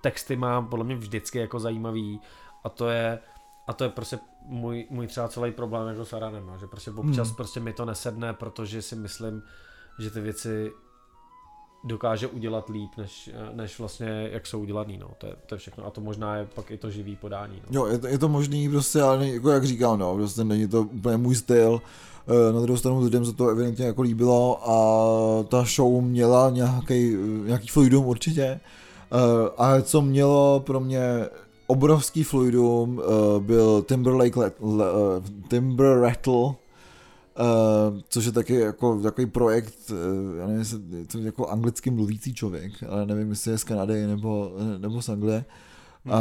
texty mám podle mě vždycky jako zajímavý a to je a to je prostě můj, můj třeba celý problém jako s Aranem, no, že prostě občas hmm. prostě mi to nesedne, protože si myslím, že ty věci dokáže udělat líp, než, než vlastně jak jsou udělaný, no. To je, to je všechno. A to možná je pak i to živý podání. No. Jo, je to, je to možný, prostě, ale jako jak říkám, no, prostě není to úplně můj styl. Eh, na druhou stranu lidem se to evidentně jako líbilo a ta show měla nějaký, nějaký fluidum určitě. Eh, a co mělo pro mě obrovský fluidum, eh, byl Timberlake, Timber Rattle, Uh, což je taky jako takový projekt, uh, já nevím, jestli je to jako anglicky mluvící člověk, ale nevím, jestli je z Kanady nebo, nebo z Anglie. A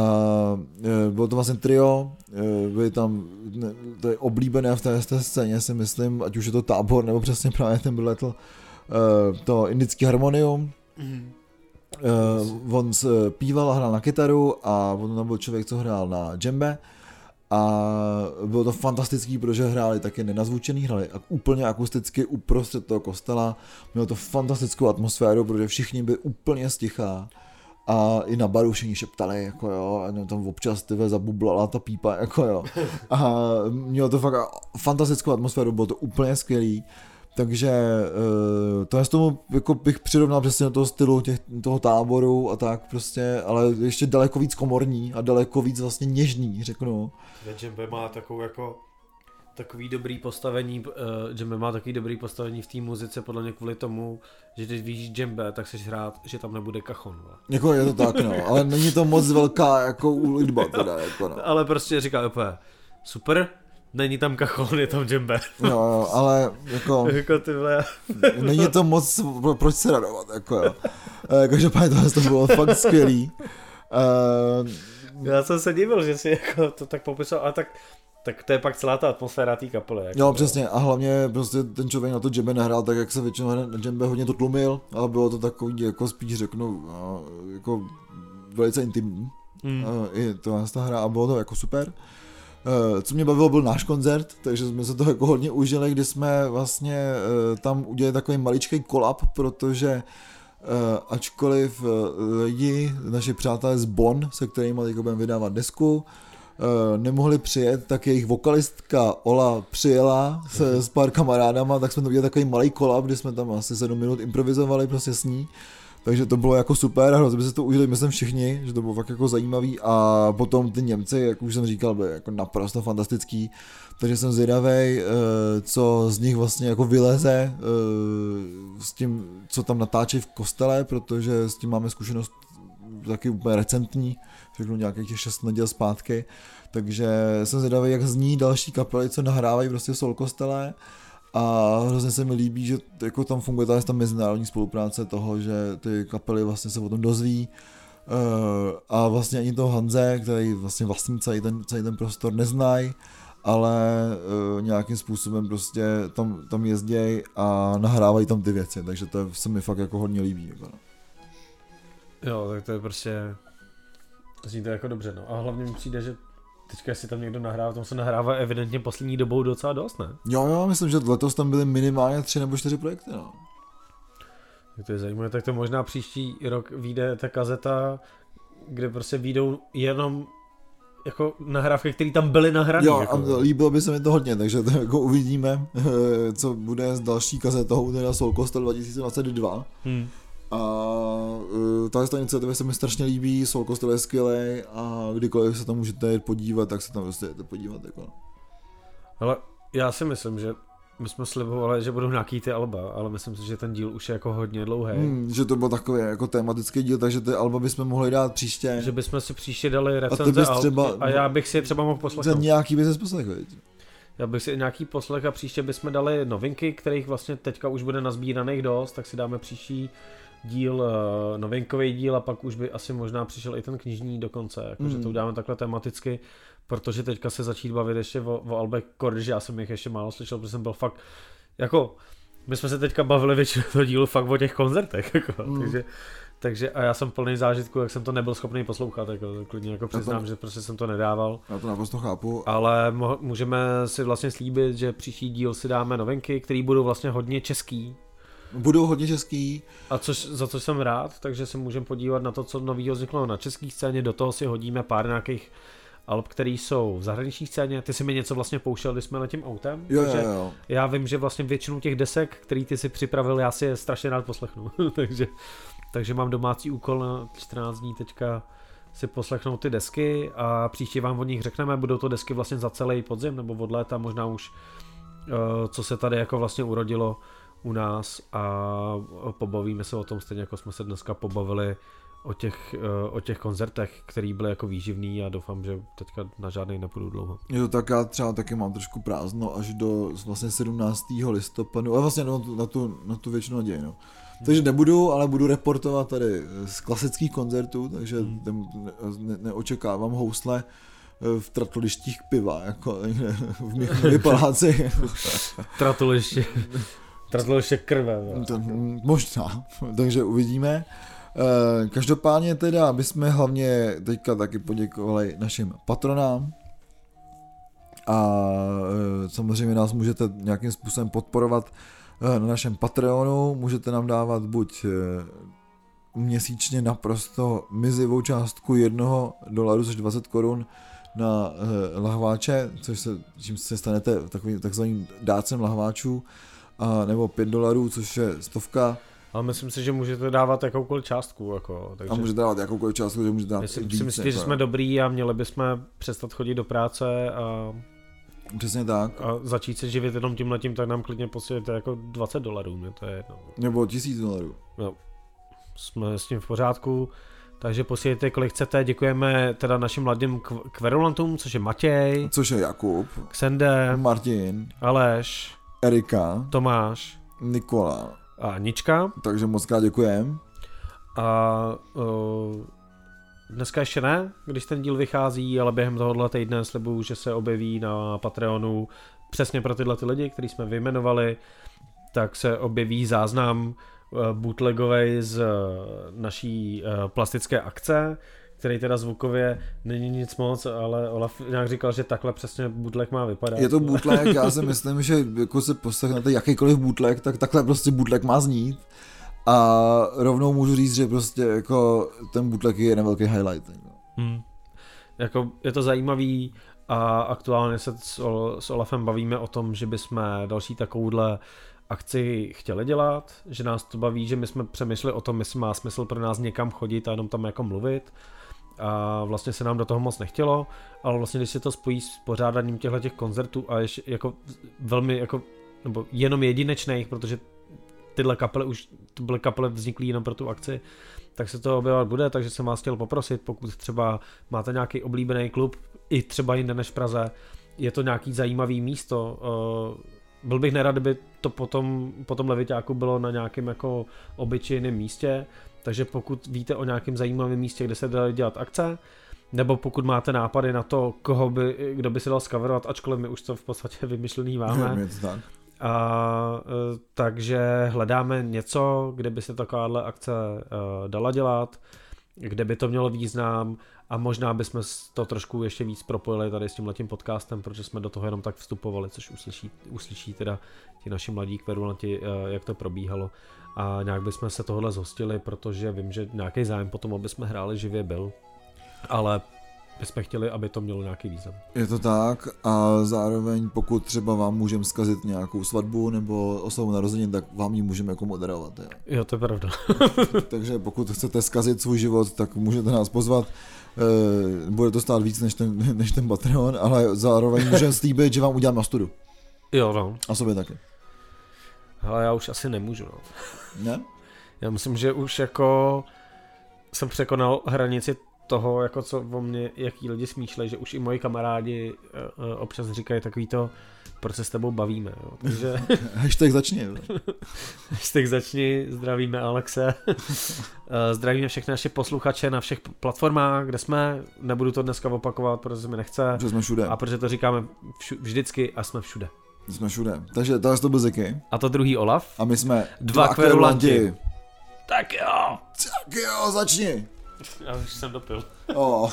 uh, bylo to vlastně trio, uh, byly tam, ne, to je oblíbené v té, té scéně si myslím, ať už je to tábor nebo přesně právě ten byl uh, to indický harmonium. Mm. Uh, on zpíval a hrál na kytaru a on tam byl člověk, co hrál na džembe a bylo to fantastický, protože hráli taky nenazvučený, hráli úplně akusticky uprostřed toho kostela, mělo to fantastickou atmosféru, protože všichni byli úplně stichá a i na baru všichni šeptali, jako jo, a tam občas tyve zabublala ta pípa, jako jo. A mělo to fakt fantastickou atmosféru, bylo to úplně skvělý. Takže uh, to je z tomu jako bych přirovnal přesně do toho stylu těch, toho táboru a tak prostě, ale ještě daleko víc komorní a daleko víc vlastně něžný, řeknu. Džembe má takovou jako takový dobrý postavení, uh, džembe má takový dobrý postavení v té muzice podle mě kvůli tomu, že když víš džembe, tak seš rád, že tam nebude kachon. Vle. Jako je to tak no, ale není to moc velká jako lidba teda, jako no. Ale prostě říká úplně, super, Není tam kachon, je tam džembe. Jo, jo, ale jako... jako tyhle. není to moc, proč se radovat, jako jo. E, každopádně tohle to bylo fakt skvělý. E, Já jsem se divil, že si jako to tak popisal, ale tak tak to je pak celá ta atmosféra té kapely. Jako jo, přesně. A hlavně prostě ten člověk na to džembe nehrál tak, jak se většinou na džembe hodně to tlumil, ale bylo to takový, jako spíš řeknu, jako velice intimní. Mm. I to ta hra a bylo to jako super. Eh, co mě bavilo, byl náš koncert, takže jsme se to jako hodně užili, kdy jsme vlastně eh, tam udělali takový maličký kolab, protože eh, ačkoliv lidi, naši přátelé z Bon, se kterými teď budeme vydávat desku, nemohli přijet, tak jejich vokalistka Ola přijela se, s pár kamarádama, tak jsme to udělali takový malý kolab, kdy jsme tam asi 7 minut improvizovali prostě s ní takže to bylo jako super, hrozně by se to užili, myslím všichni, že to bylo fakt jako zajímavý. A potom ty Němci, jak už jsem říkal, byli jako naprosto fantastický, takže jsem zvědavý, eh, co z nich vlastně jako vyleze eh, s tím, co tam natáčí v kostele, protože s tím máme zkušenost taky úplně recentní, řeknu nějakých těch 6 neděl zpátky, takže jsem zvědavý, jak zní další kapely, co nahrávají prostě v Sol kostele a hrozně se mi líbí, že jako tam funguje ta, mezinárodní spolupráce toho, že ty kapely vlastně se o tom dozví uh, a vlastně ani toho Hanze, který vlastně vlastní celý ten, celý ten prostor, neznají, ale uh, nějakým způsobem prostě tam, tam jezdějí a nahrávají tam ty věci, takže to se mi fakt jako hodně líbí. Jako no. Jo, tak to je prostě, zní to jako dobře, no. A hlavně mi přijde, že Teďka si tam někdo nahrává, tam se nahrává evidentně poslední dobou docela dost, ne? Jo, jo, myslím, že letos tam byly minimálně tři nebo čtyři projekty, no. Tak to je zajímavé, tak to možná příští rok vyjde ta kazeta, kde prostě výjdou jenom jako nahrávky, které tam byly nahrané. Jo, jako. a líbilo by se mi to hodně, takže to jako uvidíme, co bude s další kazetou, teda Soul Coaster 2022. Hmm. A uh, tahle ta iniciativa se mi strašně líbí, Soul Coaster je skvělý a kdykoliv se tam můžete jít podívat, tak se tam prostě jděte podívat. Jako. Ale já si myslím, že my jsme slibovali, že budou nějaký ty alba, ale myslím si, že ten díl už je jako hodně dlouhý. Hmm, že to byl takový jako tematický díl, takže ty alba bychom mohli dát příště. Že bychom si příště dali recenze a, třeba, a já bych si je třeba mohl poslechnout. Nějaký bys si poslechl, já bych si nějaký poslech a příště bychom dali novinky, kterých vlastně teďka už bude nazbíraných dost, tak si dáme příští díl, eh, novinkový díl a pak už by asi možná přišel i ten knižní dokonce, jakože mm. to uděláme takhle tematicky, protože teďka se začít bavit ještě o, o Albe Kordy, že já jsem jich ještě málo slyšel, protože jsem byl fakt, jako, my jsme se teďka bavili většinou toho dílu fakt o těch koncertech, jako, mm. takže, takže a já jsem plný zážitku, jak jsem to nebyl schopný poslouchat, jako, klidně jako přiznám, to, že prostě jsem to nedával. Já to naprosto chápu. Ale mo- můžeme si vlastně slíbit, že příští díl si dáme novinky, které budou vlastně hodně český, Budou hodně český. A což, za co jsem rád, takže se můžeme podívat na to, co novýho vzniklo na české scéně, do toho si hodíme pár nějakých alb, které jsou v zahraniční scéně. Ty si mi něco vlastně pouštěl, když jsme letím autem. Jo, takže jo, jo. Já vím, že vlastně většinu těch desek, který ty si připravil, já si je strašně rád poslechnu. takže, takže mám domácí úkol na 14 dní teďka si poslechnout ty desky a příště vám o nich řekneme, budou to desky vlastně za celý podzim nebo od léta možná už, eh, co se tady jako vlastně urodilo u nás a pobavíme se o tom stejně jako jsme se dneska pobavili o těch, eh, o těch koncertech, který byly jako výživný a doufám, že teďka na žádný nepůjdu dlouho. Je to tak, já třeba taky mám trošku prázdno až do vlastně 17. listopadu, ale vlastně na tu, na tu, na tu většinu naději, no. Takže nebudu, ale budu reportovat tady z klasických koncertů, takže hmm. ne, ne, neočekávám housle eh, v tratolištích piva, jako v Michalově paláci. Tratoliště. Tratlo ještě krve. To, možná, takže uvidíme. Eh, každopádně teda, jsme hlavně teďka taky poděkovali našim patronám, A eh, samozřejmě nás můžete nějakým způsobem podporovat eh, na našem Patreonu, můžete nám dávat buď měsíčně naprosto mizivou částku jednoho dolaru, což 20 korun na lahváče, což se, čím se stanete takovým takzvaným dácem lahváčů, a nebo 5 dolarů, což je stovka. Ale myslím si, že můžete dávat jakoukoliv částku. Jako, takže... A můžete dávat jakoukoliv částku, že můžete dávat Myslím si, myslíte, že jako jsme dobrý a měli bychom přestat chodit do práce a Přesně tak. A začít se živit jenom tím letím, tak nám klidně posílíte jako 20 dolarů, mě to je jedno. Nebo 1000 dolarů. No, jsme s tím v pořádku. Takže posílejte, kolik chcete. Děkujeme teda našim mladým kverulantům, což je Matěj. Což je Jakub. Ksende. Martin. Aleš. Erika. Tomáš. Nikola. A Anička. Takže moc krát děkujem. A uh, dneska ještě ne, když ten díl vychází, ale během tohohle týdne slibuju, že se objeví na Patreonu přesně pro tyhle ty lidi, který jsme vyjmenovali, tak se objeví záznam bootlegovej z naší plastické akce, který teda zvukově není nic moc, ale Olaf nějak říkal, že takhle přesně bootleg má vypadat. Je to bootleg, já si myslím, že jako se poslechnete jakýkoliv bootleg, tak takhle prostě bootleg má znít. A rovnou můžu říct, že prostě jako ten bootleg je jeden velký highlight. Jako. Hmm. Jako je to zajímavý a aktuálně se s Olafem bavíme o tom, že bychom další takovouhle akci chtěli dělat, že nás to baví, že my jsme přemýšleli o tom, jestli má smysl pro nás někam chodit a jenom tam jako mluvit. A vlastně se nám do toho moc nechtělo, ale vlastně když se to spojí s pořádáním těchto těch koncertů a ještě jako velmi jako, nebo jenom jedinečných, protože tyhle kapely už, to byly kapely vzniklé jenom pro tu akci, tak se to objevovat bude, takže jsem vás chtěl poprosit, pokud třeba máte nějaký oblíbený klub, i třeba jinde než v Praze, je to nějaký zajímavý místo, uh, byl bych nerad, kdyby to potom, potom levitáku bylo na nějakém jako obyčejném místě, takže pokud víte o nějakém zajímavém místě, kde se dají dělat akce, nebo pokud máte nápady na to, koho by, kdo by se dal skaverovat, ačkoliv my už to v podstatě vymyšlený máme. tak. A, e, takže hledáme něco, kde by se takováhle akce uh, dala dělat, kde by to mělo význam a možná bychom to trošku ještě víc propojili tady s tím letím podcastem, protože jsme do toho jenom tak vstupovali, což uslyší, uslyší teda ti naši mladí kverulanti, eh, jak to probíhalo a nějak bychom se tohle zhostili, protože vím, že nějaký zájem potom, aby jsme hráli živě byl, ale bychom chtěli, aby to mělo nějaký význam. Je to tak a zároveň pokud třeba vám můžeme zkazit nějakou svatbu nebo oslavu narozenin, tak vám ji můžeme jako moderovat. Jo, jo to je pravda. Takže pokud chcete zkazit svůj život, tak můžete nás pozvat. Eh, bude to stát víc než ten, než ten Patreon, ale zároveň můžeme slíbit, že vám udělám na studu. Jo, no. A sobě taky. Ale já už asi nemůžu, no. Ne? Já myslím, že už jako jsem překonal hranici toho, jako co o mě, jaký lidi smýšlejí, že už i moji kamarádi uh, občas říkají takový to, proč se s tebou bavíme, jo. takže... Hashtag začni. Hashtag začni, zdravíme Alexe, eh, zdravíme všechny naše posluchače na všech platformách, kde jsme, nebudu to dneska opakovat, protože se mi nechce. Protože jsme všude. A protože to říkáme všu, vždycky a jsme všude. Jsme všude. Takže to je to byl Ziky. A to druhý Olaf. A my jsme dva, dva kverulanti. Tak jo. Tak jo, začni. Já už jsem dopil. Oh.